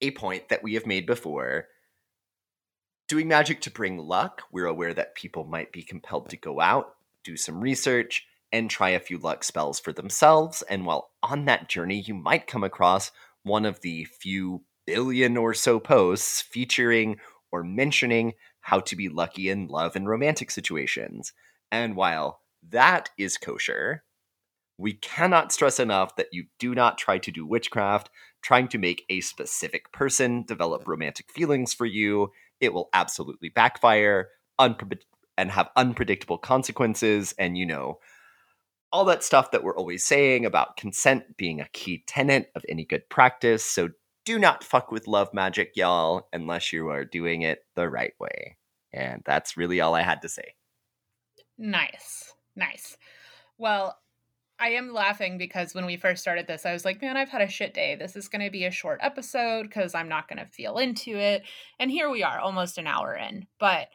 [SPEAKER 1] a point that we have made before. Doing magic to bring luck, we're aware that people might be compelled to go out, do some research, and try a few luck spells for themselves. And while on that journey, you might come across one of the few billion or so posts featuring or mentioning how to be lucky in love and romantic situations. And while that is kosher, we cannot stress enough that you do not try to do witchcraft, trying to make a specific person develop romantic feelings for you. It will absolutely backfire unpre- and have unpredictable consequences. And, you know, all that stuff that we're always saying about consent being a key tenet of any good practice. So do not fuck with love magic, y'all, unless you are doing it the right way. And that's really all I had to say.
[SPEAKER 2] Nice. Nice. Well, I am laughing because when we first started this, I was like, man, I've had a shit day. This is going to be a short episode because I'm not going to feel into it. And here we are, almost an hour in. But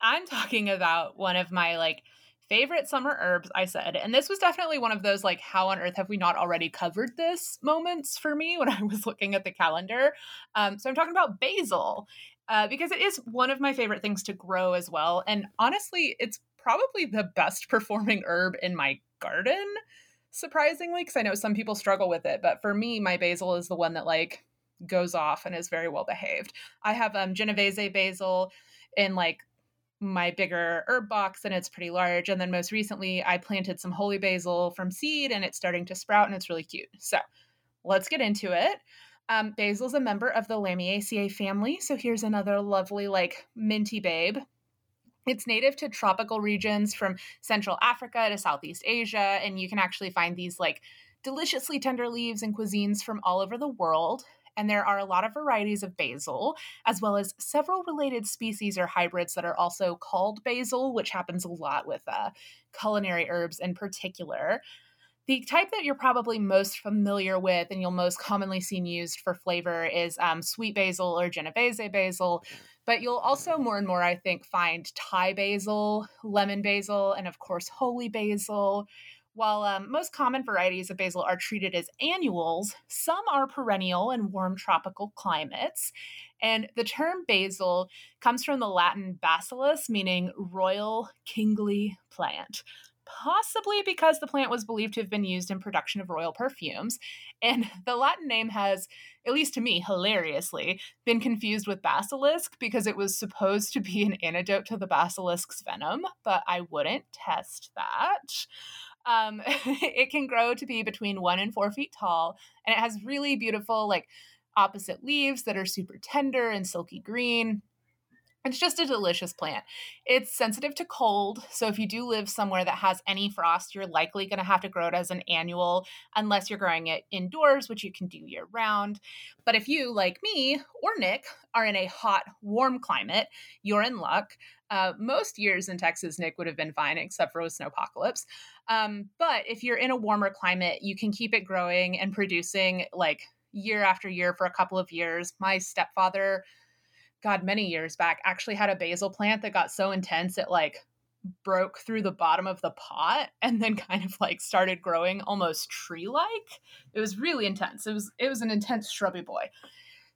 [SPEAKER 2] I'm talking about one of my like favorite summer herbs, I said. And this was definitely one of those like, how on earth have we not already covered this moments for me when I was looking at the calendar. Um, so I'm talking about basil. Uh, because it is one of my favorite things to grow as well. And honestly, it's probably the best performing herb in my garden, surprisingly, because I know some people struggle with it. But for me, my basil is the one that like goes off and is very well behaved. I have um Genovese basil in like my bigger herb box and it's pretty large. And then most recently, I planted some holy basil from seed and it's starting to sprout and it's really cute. So let's get into it. Um, basil is a member of the Lamiaceae family. So here's another lovely, like, minty babe. It's native to tropical regions from Central Africa to Southeast Asia. And you can actually find these, like, deliciously tender leaves and cuisines from all over the world and there are a lot of varieties of basil, as well as several related species or hybrids that are also called basil, which happens a lot with uh, culinary herbs in particular. The type that you're probably most familiar with and you'll most commonly see used for flavor is um, sweet basil or Genovese basil. But you'll also more and more, I think, find Thai basil, lemon basil, and of course, holy basil. While um, most common varieties of basil are treated as annuals, some are perennial in warm tropical climates. And the term basil comes from the Latin basilis, meaning royal kingly plant possibly because the plant was believed to have been used in production of royal perfumes. And the Latin name has, at least to me, hilariously, been confused with basilisk because it was supposed to be an antidote to the basilisk's venom, but I wouldn't test that. Um, it can grow to be between one and four feet tall, and it has really beautiful, like, opposite leaves that are super tender and silky green. It's just a delicious plant. It's sensitive to cold, so if you do live somewhere that has any frost, you're likely going to have to grow it as an annual unless you're growing it indoors, which you can do year round. But if you, like me or Nick, are in a hot, warm climate, you're in luck. Uh, most years in Texas, Nick would have been fine, except for a snowpocalypse. Um, but if you're in a warmer climate, you can keep it growing and producing like year after year for a couple of years. My stepfather God, many years back, actually had a basil plant that got so intense it like broke through the bottom of the pot and then kind of like started growing almost tree-like. It was really intense. It was it was an intense shrubby boy.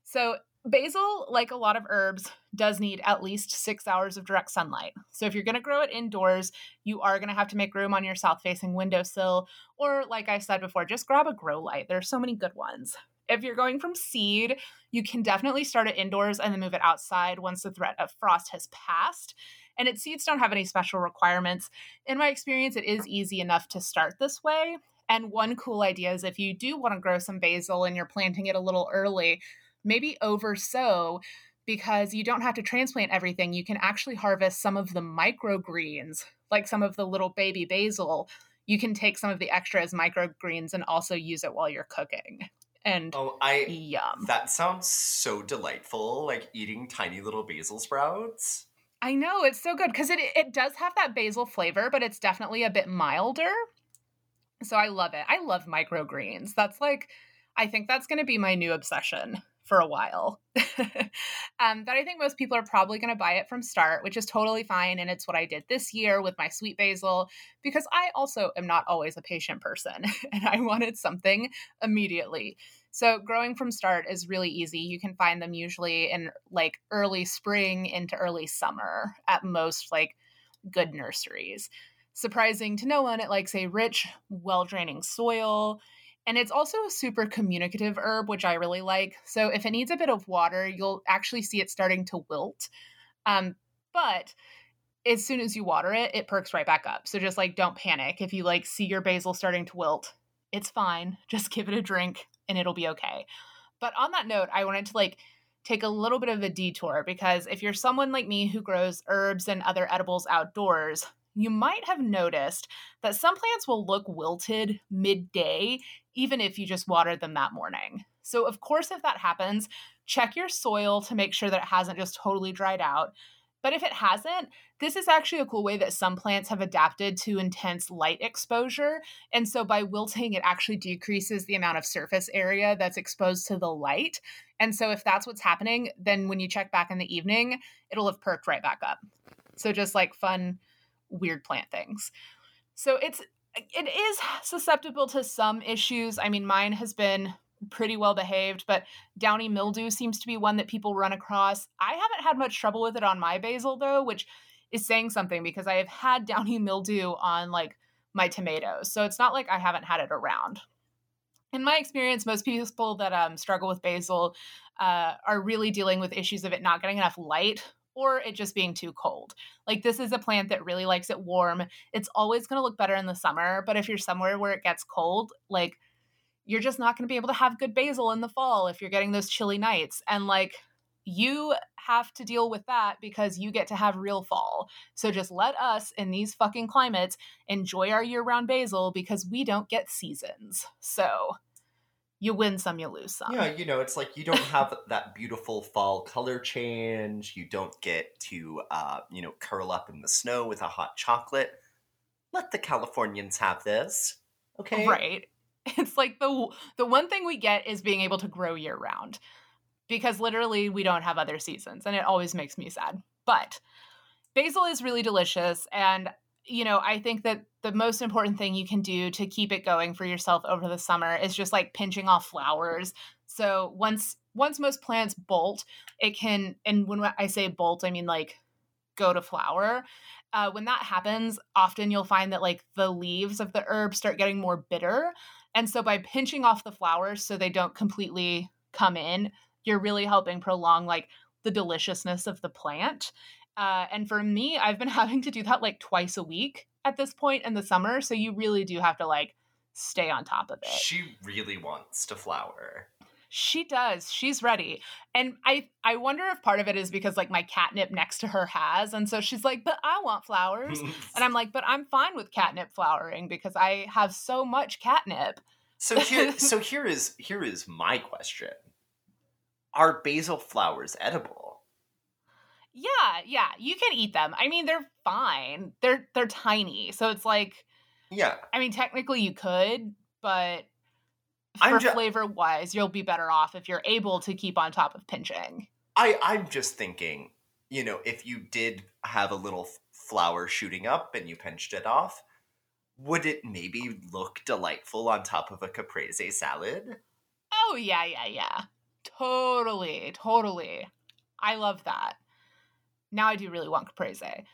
[SPEAKER 2] So basil, like a lot of herbs, does need at least six hours of direct sunlight. So if you're going to grow it indoors, you are going to have to make room on your south-facing windowsill, or like I said before, just grab a grow light. There's so many good ones. If you're going from seed, you can definitely start it indoors and then move it outside once the threat of frost has passed. And its seeds don't have any special requirements. In my experience, it is easy enough to start this way. And one cool idea is if you do want to grow some basil and you're planting it a little early, maybe over sow because you don't have to transplant everything. You can actually harvest some of the microgreens, like some of the little baby basil. You can take some of the extra as microgreens and also use it while you're cooking and
[SPEAKER 1] oh, I
[SPEAKER 2] yum.
[SPEAKER 1] That sounds so delightful, like eating tiny little basil sprouts.
[SPEAKER 2] I know it's so good because it it does have that basil flavor, but it's definitely a bit milder. So I love it. I love microgreens. That's like I think that's going to be my new obsession for a while. um, but I think most people are probably going to buy it from start, which is totally fine. And it's what I did this year with my sweet basil because I also am not always a patient person and I wanted something immediately. So growing from start is really easy. You can find them usually in like early spring into early summer at most like good nurseries. Surprising to no one, it likes a rich, well draining soil. And it's also a super communicative herb, which I really like. So if it needs a bit of water, you'll actually see it starting to wilt. Um, but as soon as you water it, it perks right back up. So just like don't panic. If you like see your basil starting to wilt, it's fine. Just give it a drink and it'll be okay. But on that note, I wanted to like take a little bit of a detour because if you're someone like me who grows herbs and other edibles outdoors, you might have noticed that some plants will look wilted midday, even if you just watered them that morning. So, of course, if that happens, check your soil to make sure that it hasn't just totally dried out. But if it hasn't, this is actually a cool way that some plants have adapted to intense light exposure. And so by wilting, it actually decreases the amount of surface area that's exposed to the light. And so if that's what's happening, then when you check back in the evening, it'll have perked right back up. So just like fun weird plant things. So it's it is susceptible to some issues. I mean, mine has been pretty well behaved, but downy mildew seems to be one that people run across. I haven't had much trouble with it on my basil though, which is saying something because I have had downy mildew on like my tomatoes. So it's not like I haven't had it around. In my experience, most people that um, struggle with basil uh, are really dealing with issues of it not getting enough light or it just being too cold. Like this is a plant that really likes it warm. It's always going to look better in the summer, but if you're somewhere where it gets cold, like you're just not going to be able to have good basil in the fall if you're getting those chilly nights. And like you have to deal with that because you get to have real fall. So just let us in these fucking climates enjoy our year-round basil because we don't get seasons. So you win some, you lose some.
[SPEAKER 1] Yeah, you know, it's like you don't have that beautiful fall color change. You don't get to, uh, you know, curl up in the snow with a hot chocolate. Let the Californians have this, okay?
[SPEAKER 2] Right. It's like the the one thing we get is being able to grow year round, because literally we don't have other seasons, and it always makes me sad. But basil is really delicious, and you know, I think that the most important thing you can do to keep it going for yourself over the summer is just like pinching off flowers. So once once most plants bolt, it can and when I say bolt, I mean like go to flower. Uh, when that happens, often you'll find that like the leaves of the herb start getting more bitter. And so by pinching off the flowers so they don't completely come in, you're really helping prolong like the deliciousness of the plant. Uh, and for me, I've been having to do that like twice a week at this point in the summer. So you really do have to like stay on top of it.
[SPEAKER 1] She really wants to flower.
[SPEAKER 2] She does. She's ready. And I I wonder if part of it is because like my catnip next to her has and so she's like, "But I want flowers." and I'm like, "But I'm fine with catnip flowering because I have so much catnip."
[SPEAKER 1] So here so here is here is my question. Are basil flowers edible?
[SPEAKER 2] Yeah, yeah, you can eat them. I mean, they're fine. They're they're tiny, so it's like,
[SPEAKER 1] yeah.
[SPEAKER 2] I mean, technically you could, but for ju- flavor wise, you'll be better off if you're able to keep on top of pinching.
[SPEAKER 1] I I'm just thinking, you know, if you did have a little flower shooting up and you pinched it off, would it maybe look delightful on top of a caprese salad?
[SPEAKER 2] Oh yeah, yeah, yeah. Totally, totally. I love that. Now I do really want caprese.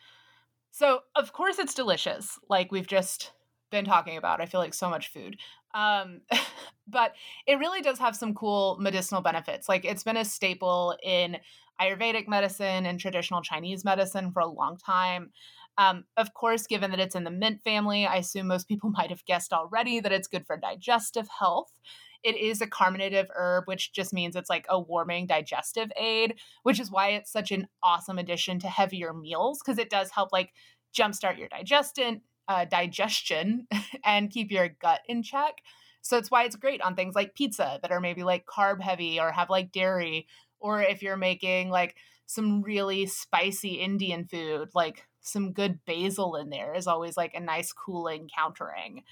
[SPEAKER 2] So, of course, it's delicious, like we've just been talking about. I feel like so much food. Um, but it really does have some cool medicinal benefits. Like, it's been a staple in Ayurvedic medicine and traditional Chinese medicine for a long time. Um, of course, given that it's in the mint family, I assume most people might have guessed already that it's good for digestive health. It is a carminative herb, which just means it's like a warming digestive aid, which is why it's such an awesome addition to heavier meals because it does help like jumpstart your digestion, uh, digestion, and keep your gut in check. So it's why it's great on things like pizza that are maybe like carb heavy or have like dairy or if you're making like some really spicy Indian food, like some good basil in there is always like a nice cooling countering.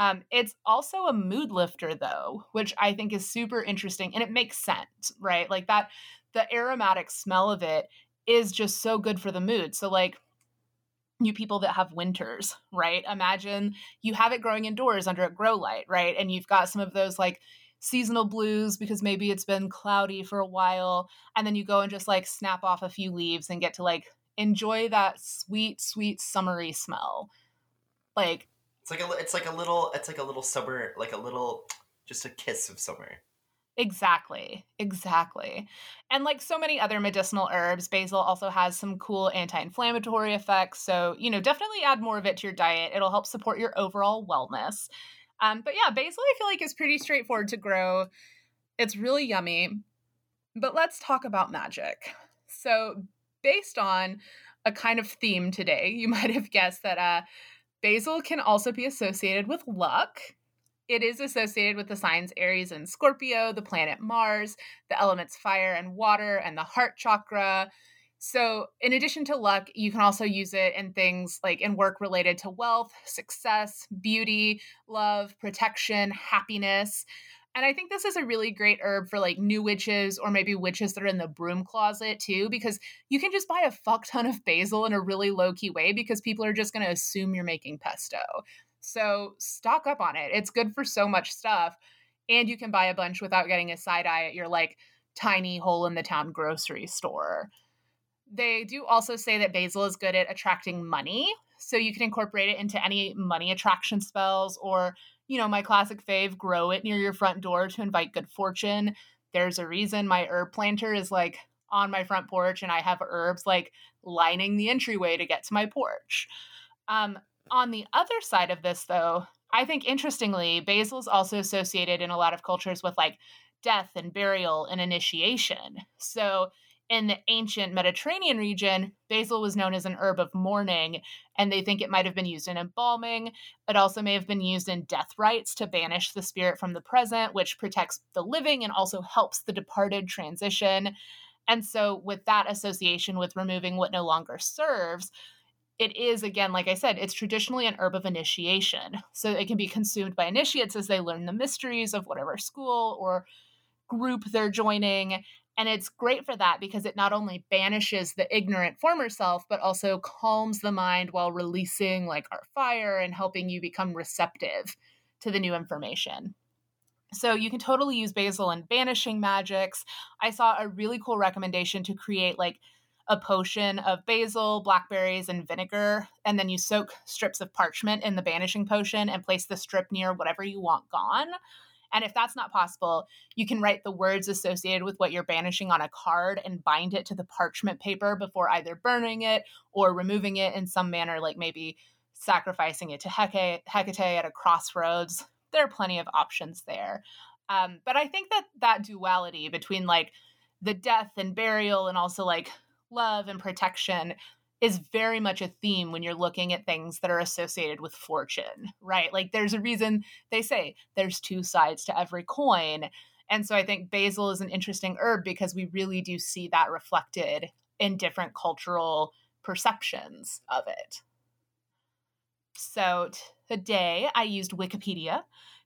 [SPEAKER 2] Um, it's also a mood lifter though, which I think is super interesting and it makes sense, right? Like that the aromatic smell of it is just so good for the mood. So like you people that have winters, right? Imagine you have it growing indoors under a grow light, right? And you've got some of those like seasonal blues because maybe it's been cloudy for a while and then you go and just like snap off a few leaves and get to like enjoy that sweet sweet summery smell. Like
[SPEAKER 1] it's like a it's like a little it's like a little summer like a little just a kiss of summer.
[SPEAKER 2] Exactly. Exactly. And like so many other medicinal herbs, basil also has some cool anti inflammatory effects. So, you know, definitely add more of it to your diet. It'll help support your overall wellness. Um, but yeah, basil I feel like is pretty straightforward to grow. It's really yummy. But let's talk about magic. So, based on a kind of theme today, you might have guessed that uh, basil can also be associated with luck. It is associated with the signs Aries and Scorpio, the planet Mars, the elements fire and water, and the heart chakra. So, in addition to luck, you can also use it in things like in work related to wealth, success, beauty, love, protection, happiness. And I think this is a really great herb for like new witches or maybe witches that are in the broom closet too, because you can just buy a fuck ton of basil in a really low key way because people are just going to assume you're making pesto. So stock up on it. It's good for so much stuff. And you can buy a bunch without getting a side eye at your like tiny hole in the town grocery store. They do also say that basil is good at attracting money. So you can incorporate it into any money attraction spells or, you know, my classic fave, grow it near your front door to invite good fortune. There's a reason my herb planter is like on my front porch and I have herbs like lining the entryway to get to my porch. Um, on the other side of this, though, I think interestingly, basil is also associated in a lot of cultures with like death and burial and initiation. So, in the ancient Mediterranean region, basil was known as an herb of mourning, and they think it might have been used in embalming. It also may have been used in death rites to banish the spirit from the present, which protects the living and also helps the departed transition. And so, with that association with removing what no longer serves, it is again like i said it's traditionally an herb of initiation so it can be consumed by initiates as they learn the mysteries of whatever school or group they're joining and it's great for that because it not only banishes the ignorant former self but also calms the mind while releasing like our fire and helping you become receptive to the new information so you can totally use basil in banishing magics i saw a really cool recommendation to create like a potion of basil, blackberries, and vinegar, and then you soak strips of parchment in the banishing potion and place the strip near whatever you want gone. And if that's not possible, you can write the words associated with what you're banishing on a card and bind it to the parchment paper before either burning it or removing it in some manner, like maybe sacrificing it to Hecate, Hecate at a crossroads. There are plenty of options there. Um, but I think that that duality between like the death and burial and also like love and protection is very much a theme when you're looking at things that are associated with fortune, right? Like there's a reason they say there's two sides to every coin. And so I think basil is an interesting herb because we really do see that reflected in different cultural perceptions of it. So today I used Wikipedia,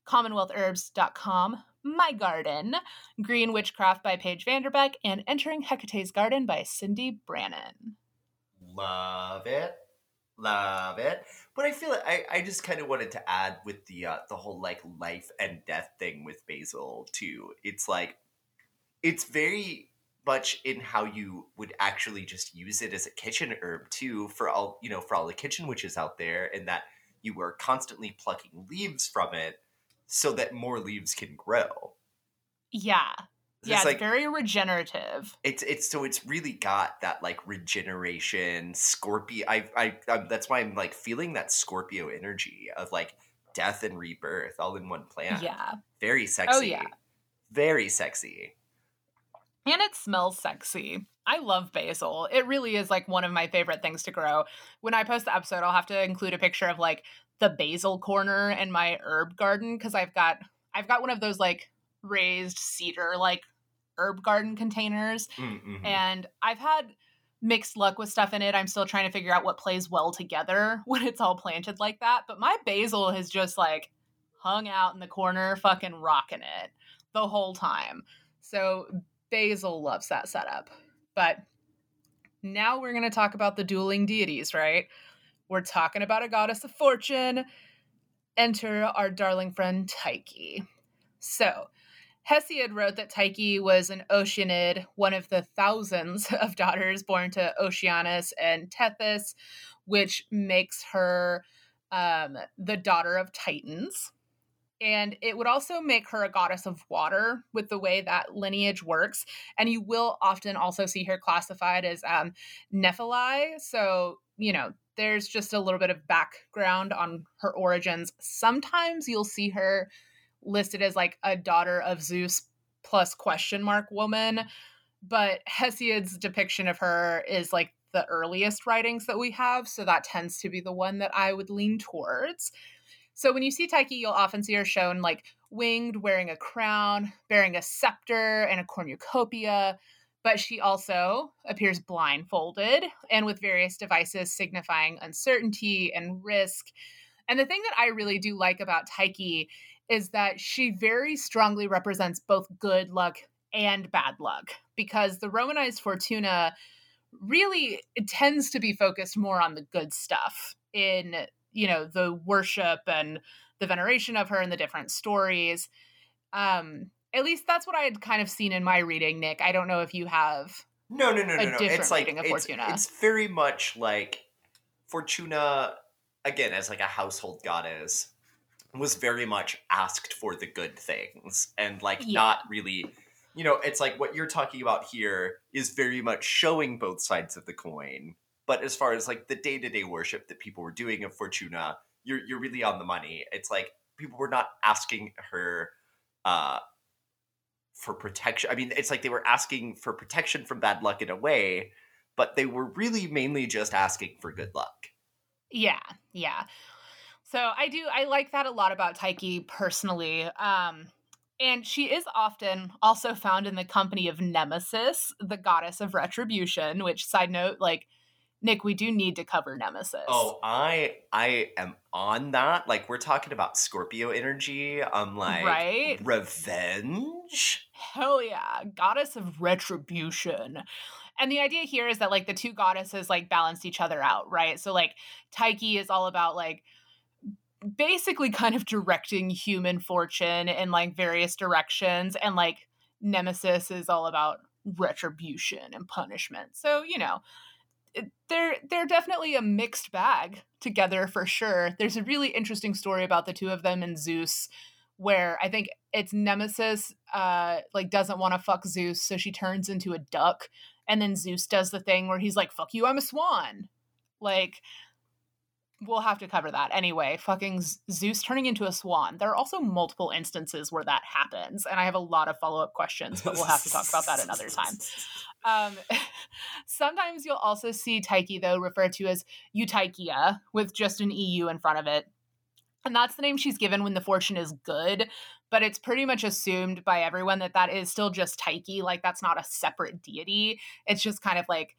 [SPEAKER 2] commonwealthherbs.com, my Garden, Green Witchcraft by Paige Vanderbeck, and Entering Hecate's Garden by Cyndi Brannen.
[SPEAKER 1] Love it. Love it. But I feel like I, I just kind of wanted to add with the uh, the whole like life and death thing with basil too. It's like it's very much in how you would actually just use it as a kitchen herb too for all you know for all the kitchen witches out there and that you were constantly plucking leaves from it so that more leaves can grow.
[SPEAKER 2] Yeah. Yeah, it's like, very regenerative.
[SPEAKER 1] It's it's so it's really got that like regeneration Scorpio. I I um, that's why I'm like feeling that Scorpio energy of like death and rebirth all in one plant.
[SPEAKER 2] Yeah,
[SPEAKER 1] very sexy. Oh yeah, very sexy.
[SPEAKER 2] And it smells sexy. I love basil. It really is like one of my favorite things to grow. When I post the episode, I'll have to include a picture of like the basil corner in my herb garden because I've got I've got one of those like raised cedar like herb garden containers.
[SPEAKER 1] Mm-hmm.
[SPEAKER 2] And I've had mixed luck with stuff in it. I'm still trying to figure out what plays well together when it's all planted like that. But my basil has just like hung out in the corner, fucking rocking it the whole time. So basil loves that setup. But now we're going to talk about the dueling deities, right? We're talking about a goddess of fortune. Enter our darling friend Tyche. So, Hesiod wrote that Tyche was an Oceanid, one of the thousands of daughters born to Oceanus and Tethys, which makes her um, the daughter of Titans. And it would also make her a goddess of water with the way that lineage works. And you will often also see her classified as um, Nephili. So, you know, there's just a little bit of background on her origins. Sometimes you'll see her listed as like a daughter of Zeus plus question mark woman, but Hesiod's depiction of her is like the earliest writings that we have, so that tends to be the one that I would lean towards. So when you see Tyche, you'll often see her shown like winged, wearing a crown, bearing a scepter and a cornucopia, but she also appears blindfolded and with various devices signifying uncertainty and risk. And the thing that I really do like about Tyche is that she very strongly represents both good luck and bad luck because the Romanized Fortuna really tends to be focused more on the good stuff in you know the worship and the veneration of her and the different stories um at least that's what I had kind of seen in my reading, Nick. I don't know if you have
[SPEAKER 1] no, no, no, no, no. It's like it's,
[SPEAKER 2] Fortuna.
[SPEAKER 1] it's very much like Fortuna again as like a household goddess was very much asked for the good things and like
[SPEAKER 2] Yeah.
[SPEAKER 1] not really you know it's like what you're talking about here is very much showing both sides of the coin but as far as like the day-to-day worship that people were doing of fortuna you're you're really on the money it's like people were not asking her uh for protection i mean it's like they were asking for protection from bad luck in a way but they were really mainly just asking for good luck
[SPEAKER 2] Yeah, yeah. So I do I like that a lot about Tyche personally. Um and she is often also found in the company of Nemesis, the goddess of retribution, which side note like Nick, we do need to cover Nemesis.
[SPEAKER 1] Oh, I I am on that. Like we're talking about Scorpio energy. I'm like
[SPEAKER 2] Right?
[SPEAKER 1] revenge.
[SPEAKER 2] Hell yeah, goddess of retribution. And the idea here is that like the two goddesses like balanced each other out, right? So like Tyche is all about like basically kind of directing human fortune in like various directions and like Nemesis is all about retribution and punishment. So, you know, they're they're definitely a mixed bag together for sure. There's a really interesting story about the two of them and Zeus where I think it's Nemesis uh like doesn't want to fuck Zeus, so she turns into a duck and then Zeus does the thing where he's like fuck you, I'm a swan. Like we'll have to cover that anyway. Fucking Zeus turning into a swan. There are also multiple instances where that happens, and I have a lot of follow up questions, but we'll have to talk about that another time. Um, sometimes you'll also see Tyche, though, referred to as Eutychia with just an EU in front of it. And that's the name she's given when the fortune is good, but it's pretty much assumed by everyone that that is still just Tyche. Like, that's not a separate deity. It's just kind of like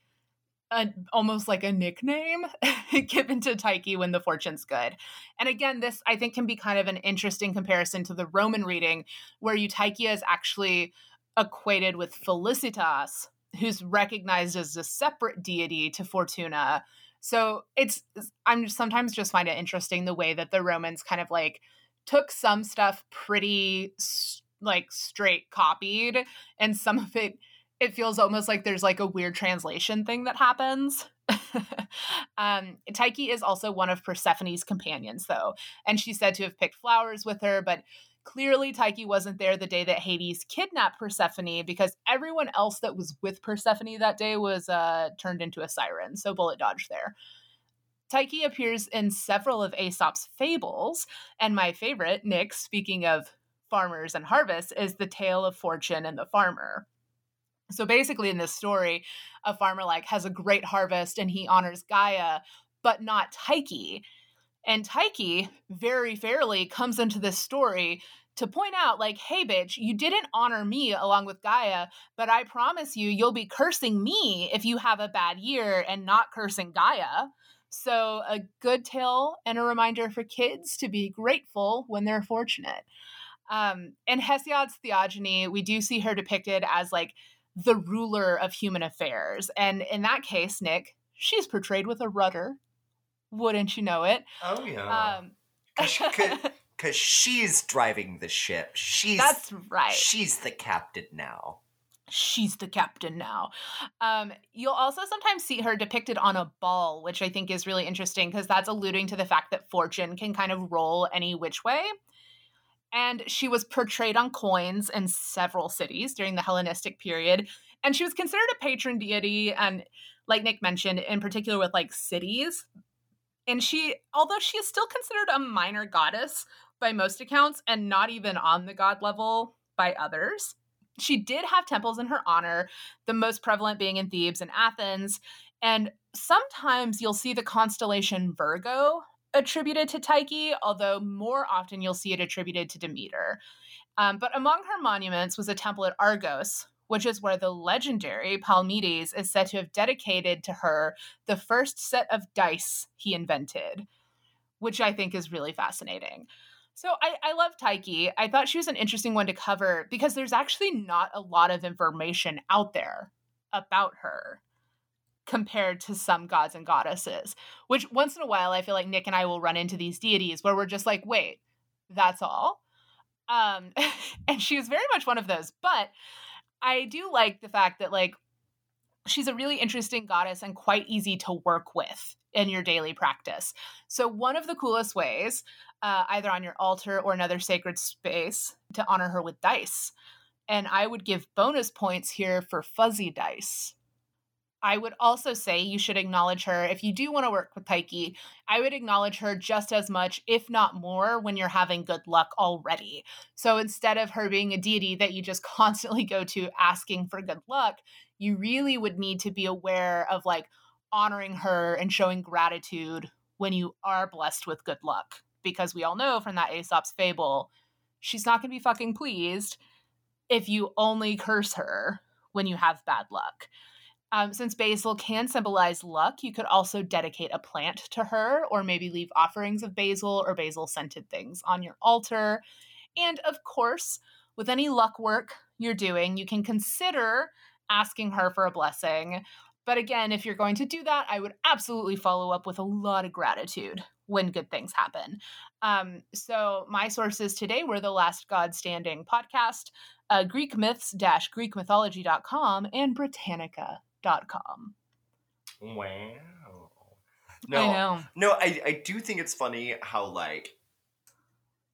[SPEAKER 2] a, almost like a nickname given to Tyche when the fortune's good. And again, this I think can be kind of an interesting comparison to the Roman reading, where Eutychia is actually equated with Felicitas, who's recognized as a separate deity to Fortuna. So it's I'm sometimes just find it interesting the way that the Romans kind of like took some stuff pretty like straight copied, and some of it it feels almost like there's like a weird translation thing that happens. um, Tyche is also one of Persephone's companions, though, and she's said to have picked flowers with her, but clearly Tyche wasn't there the day that Hades kidnapped Persephone because everyone else that was with Persephone that day was uh, turned into a siren, so bullet dodge there. Tyche appears in several of Aesop's fables, and my favorite, Nick, speaking of farmers and harvests, is the tale of fortune and the farmer. So basically, in this story, a farmer like has a great harvest and he honors Gaia, but not Tyche. And Tyche very fairly comes into this story to point out, like, hey, bitch, you didn't honor me along with Gaia, but I promise you, you'll be cursing me if you have a bad year and not cursing Gaia. So, a good tale and a reminder for kids to be grateful when they're fortunate. Um, in Hesiod's theogony, we do see her depicted as like the ruler of human affairs. And in that case, Nick, she's portrayed with a rudder. Wouldn't you know it?
[SPEAKER 1] Oh, yeah. Um, Because she's driving the ship. She's
[SPEAKER 2] That's right.
[SPEAKER 1] She's the captain now.
[SPEAKER 2] She's the captain now. Um, you'll also sometimes see her depicted on a ball, which I think is really interesting because that's alluding to the fact that fortune can kind of roll any which way. And she was portrayed on coins in several cities during the Hellenistic period. And she was considered a patron deity. And like Nick mentioned, in particular with like cities. And she, although she is still considered a minor goddess by most accounts and not even on the god level by others, she did have temples in her honor, the most prevalent being in Thebes and Athens. And sometimes you'll see the constellation Virgo attributed to Tyche, although more often you'll see it attributed to Demeter. Um, but among her monuments was a temple at Argos, which is where the legendary Palamedes is said to have dedicated to her the first set of dice he invented, which I think is really fascinating. So I, I love Tyche. I thought she was an interesting one to cover because there's actually not a lot of information out there about her compared to some gods and goddesses. Which once in a while I feel like Nick and I will run into these deities where we're just like, wait, that's all. Um, and she was very much one of those. But I do like the fact that like she's a really interesting goddess and quite easy to work with in your daily practice. So one of the coolest ways, uh, either on your altar or another sacred space, to honor her with dice. And I would give bonus points here for fuzzy dice. I would also say you should acknowledge her if you do want to work with Tyche. I would acknowledge her just as much, if not more, when you're having good luck already. So instead of her being a deity that you just constantly go to asking for good luck, you really would need to be aware of like honoring her and showing gratitude when you are blessed with good luck. Because we all know from that Aesop's fable, she's not going to be fucking pleased if you only curse her when you have bad luck. Um, since basil can symbolize luck, you could also dedicate a plant to her, or maybe leave offerings of basil or basil scented things on your altar. And of course, with any luck work you're doing, you can consider asking her for a blessing. But again, if you're going to do that, I would absolutely follow up with a lot of gratitude when good things happen. Um, so my sources today were the Last God Standing podcast, uh, Greek myths Greek mythology.com, and Britannica com.
[SPEAKER 1] Wow. No, I know. no, I, I do think it's funny how like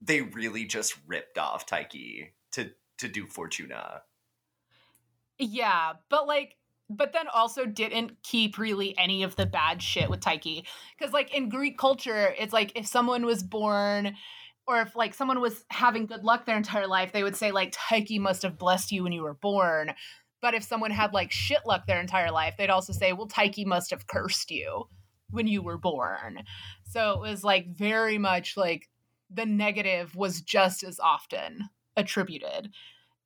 [SPEAKER 1] they really just ripped off Tyche to to do Fortuna.
[SPEAKER 2] Yeah, but like but then also didn't keep really any of the bad shit with Tyche. Because like in Greek culture, it's like if someone was born or if like someone was having good luck their entire life, they would say like Tyche must have blessed you when you were born. But if someone had like shit luck their entire life, they'd also say, well, Tyche must have cursed you when you were born. So it was like very much like the negative was just as often attributed.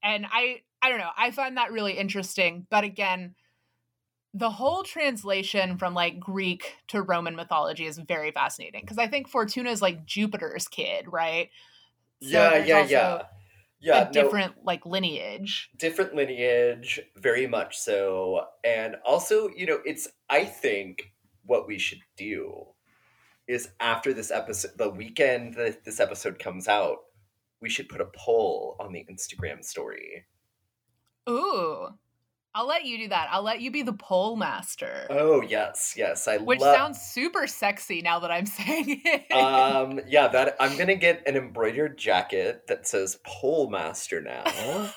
[SPEAKER 2] And I I don't know, I find that really interesting, but again, the whole translation from like Greek to Roman mythology is very fascinating because I think Fortuna is like Jupiter's kid, right?
[SPEAKER 1] So yeah, yeah, yeah
[SPEAKER 2] yeah, a different no, like lineage.
[SPEAKER 1] Different lineage, very much so. And also, you know, it's I think what we should do is after this episode the weekend that this episode comes out, we should put a poll on the Instagram story.
[SPEAKER 2] Ooh. I'll let you do that. I'll let you be the pole master.
[SPEAKER 1] Oh yes, yes. I love
[SPEAKER 2] which sounds super sexy now that I'm saying it.
[SPEAKER 1] Um, yeah, that I'm gonna get an embroidered jacket that says pole master now.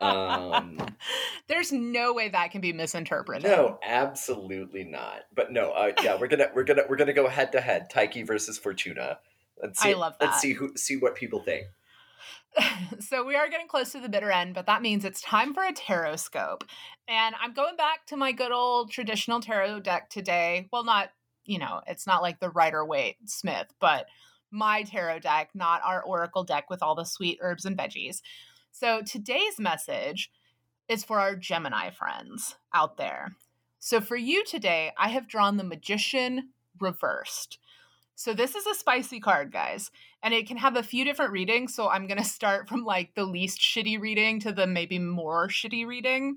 [SPEAKER 2] um, There's no way that can be misinterpreted.
[SPEAKER 1] No, absolutely not. But no, uh, yeah, we're gonna we're gonna we're gonna go head to head, Tyche versus Fortuna. Let's see. I love that. Let's see who see what people think.
[SPEAKER 2] so we are getting close to the bitter end, but that means it's time for a tarot scope. And I'm going back to my good old traditional tarot deck today. Well, not, you know, it's not like the Rider Waite Smith, but my tarot deck, not our oracle deck with all the sweet herbs and veggies. So today's message is for our Gemini friends out there. So for you today, I have drawn the Magician reversed. So this is a spicy card, guys, and it can have a few different readings. So I'm going to start from like the least shitty reading to the maybe more shitty reading.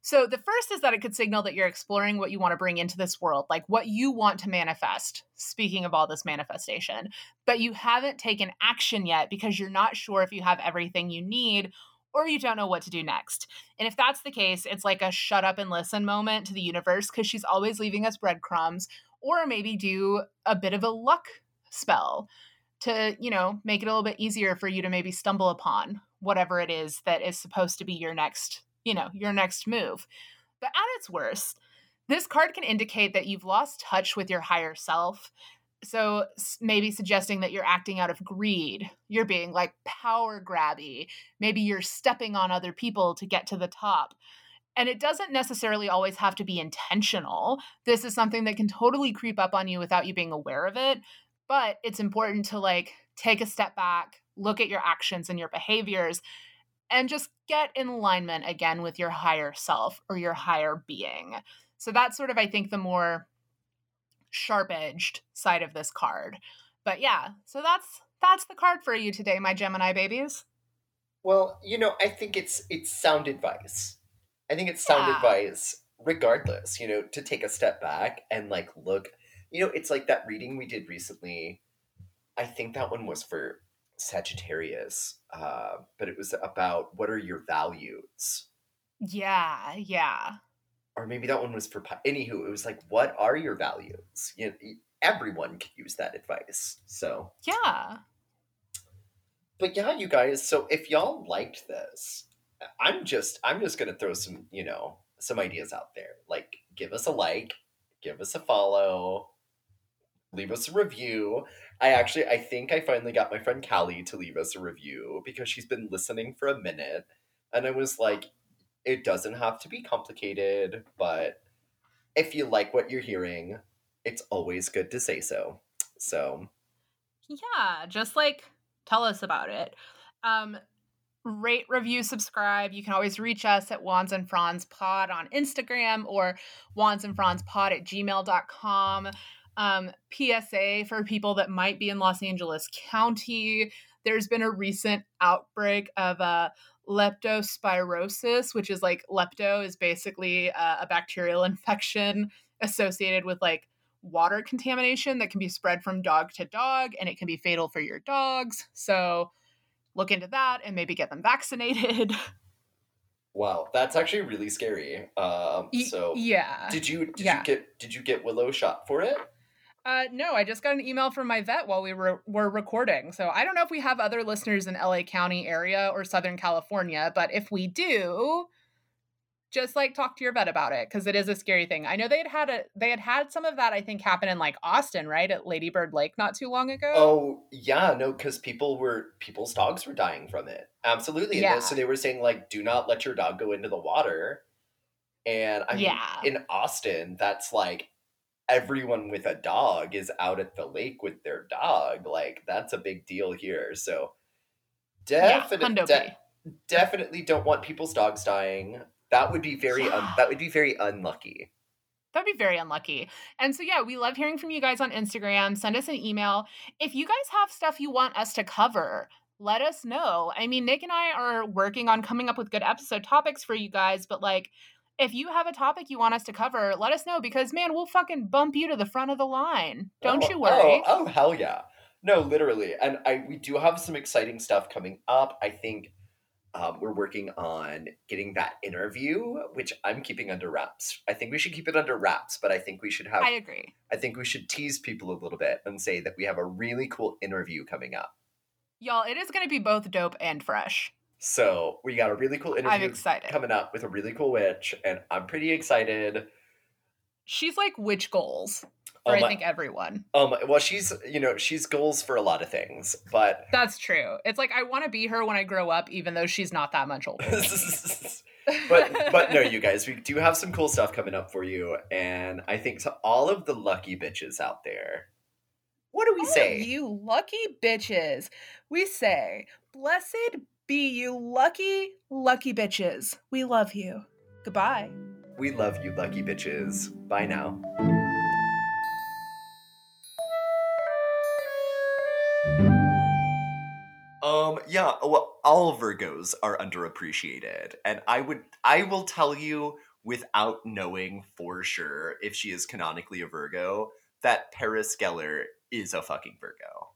[SPEAKER 2] So the first is that it could signal that you're exploring what you want to bring into this world, like what you want to manifest. Speaking of all this manifestation, but you haven't taken action yet because you're not sure if you have everything you need or you don't know what to do next. And if that's the case, it's like a shut up and listen moment to the universe because she's always leaving us breadcrumbs, or maybe do a bit of a luck spell to, you know, make it a little bit easier for you to maybe stumble upon whatever it is that is supposed to be your next you know, your next move. But at its worst, this card can indicate that you've lost touch with your higher self. So maybe suggesting that you're acting out of greed, you're being like power grabby, maybe you're stepping on other people to get to the top. And it doesn't necessarily always have to be intentional. This is something that can totally creep up on you without you being aware of it. But it's important to like take a step back, look at your actions and your behaviors, and just get in alignment again with your higher self or your higher being. So that's sort of, I think, the more sharp edged side of this card. But yeah, so that's that's the card for you today, my Gemini babies.
[SPEAKER 1] Well, you know, I think it's it's sound advice. I think it's sound yeah. advice regardless, you know, to take a step back and like look, you know, it's like that reading we did recently. I think that one was for Sagittarius, uh, but it was about what are your values?
[SPEAKER 2] Yeah, yeah.
[SPEAKER 1] Or maybe that one was for anywho. It was like, what are your values? You know, everyone could use that advice. So
[SPEAKER 2] yeah.
[SPEAKER 1] But yeah, you guys. So if y'all liked this, I'm just I'm just gonna throw some you know some ideas out there. Like, give us a like, give us a follow, leave us a review. I actually I think I finally got my friend Callie to leave us a review because she's been listening for a minute and I was like it doesn't have to be complicated, but if you like what you're hearing, it's always good to say so. So
[SPEAKER 2] yeah, just like tell us about it. Um rate, review, subscribe. You can always reach us at Wands and Fronds Pod on Instagram or Wands and Fronds Pod at gmail.com. Um, PSA for people that might be in Los Angeles County. There's been a recent outbreak of uh, leptospirosis, which is like lepto is basically uh, a bacterial infection associated with like water contamination that can be spread from dog to dog and it can be fatal for your dogs. So look into that and maybe get them vaccinated.
[SPEAKER 1] Wow, that's actually really scary. Um, so
[SPEAKER 2] yeah,
[SPEAKER 1] did you did yeah. you get did you get Willow shot for it?
[SPEAKER 2] Uh, no, I just got an email from my vet while we were, were recording. So I don't know if we have other listeners in LA County area or Southern California, but if we do, just like talk to your vet about it because it is a scary thing. I know they had had a they had had some of that I think happen in like Austin, right at Lady Bird Lake not too long ago.
[SPEAKER 1] Oh yeah, no, because people were people's dogs were dying from it. Absolutely, yeah. so they were saying like, do not let your dog go into the water. And I mean, yeah. in Austin, that's like everyone with a dog is out at the lake with their dog. Like that's a big deal here. So definitely, yeah, de- definitely don't want people's dogs dying. That would be very yeah. un- that would be very unlucky.
[SPEAKER 2] That'd be very unlucky. And so, yeah, we love hearing from you guys on Instagram. Send us an email. If you guys have stuff you want us to cover, let us know. I mean, Nick and I are working on coming up with good episode topics for you guys, but like, if you have a topic you want us to cover, let us know because man, we'll fucking bump you to the front of the line. Don't
[SPEAKER 1] oh,
[SPEAKER 2] you oh, worry.
[SPEAKER 1] Oh, oh hell yeah. No, literally. And I we do have some exciting stuff coming up. I think um, we're working on getting that interview, which I'm keeping under wraps. I think we should keep it under wraps, but I think we should have.
[SPEAKER 2] I agree.
[SPEAKER 1] I think we should tease people a little bit and say that we have a really cool interview coming up.
[SPEAKER 2] Y'all, it is going to be both dope and fresh.
[SPEAKER 1] So we got a really cool interview I'm excited. coming up with a really cool witch, and I'm pretty excited.
[SPEAKER 2] She's like witch goals for um, I think everyone.
[SPEAKER 1] Um, well, she's you know she's goals for a lot of things, but
[SPEAKER 2] that's true. It's like I want to be her when I grow up, even though she's not that much older.
[SPEAKER 1] but but no, you guys, we do have some cool stuff coming up for you, and I think to all of the lucky bitches out there,
[SPEAKER 3] What do we
[SPEAKER 2] All
[SPEAKER 3] say?
[SPEAKER 2] you lucky bitches. We say, blessed be you lucky, lucky bitches. We love you. Goodbye.
[SPEAKER 3] We love you, lucky bitches. Bye now.
[SPEAKER 1] Um, yeah, well, all Virgos are underappreciated. And I would I will tell you without knowing for sure if she is canonically a Virgo, that Paris Geller is a fucking Virgo.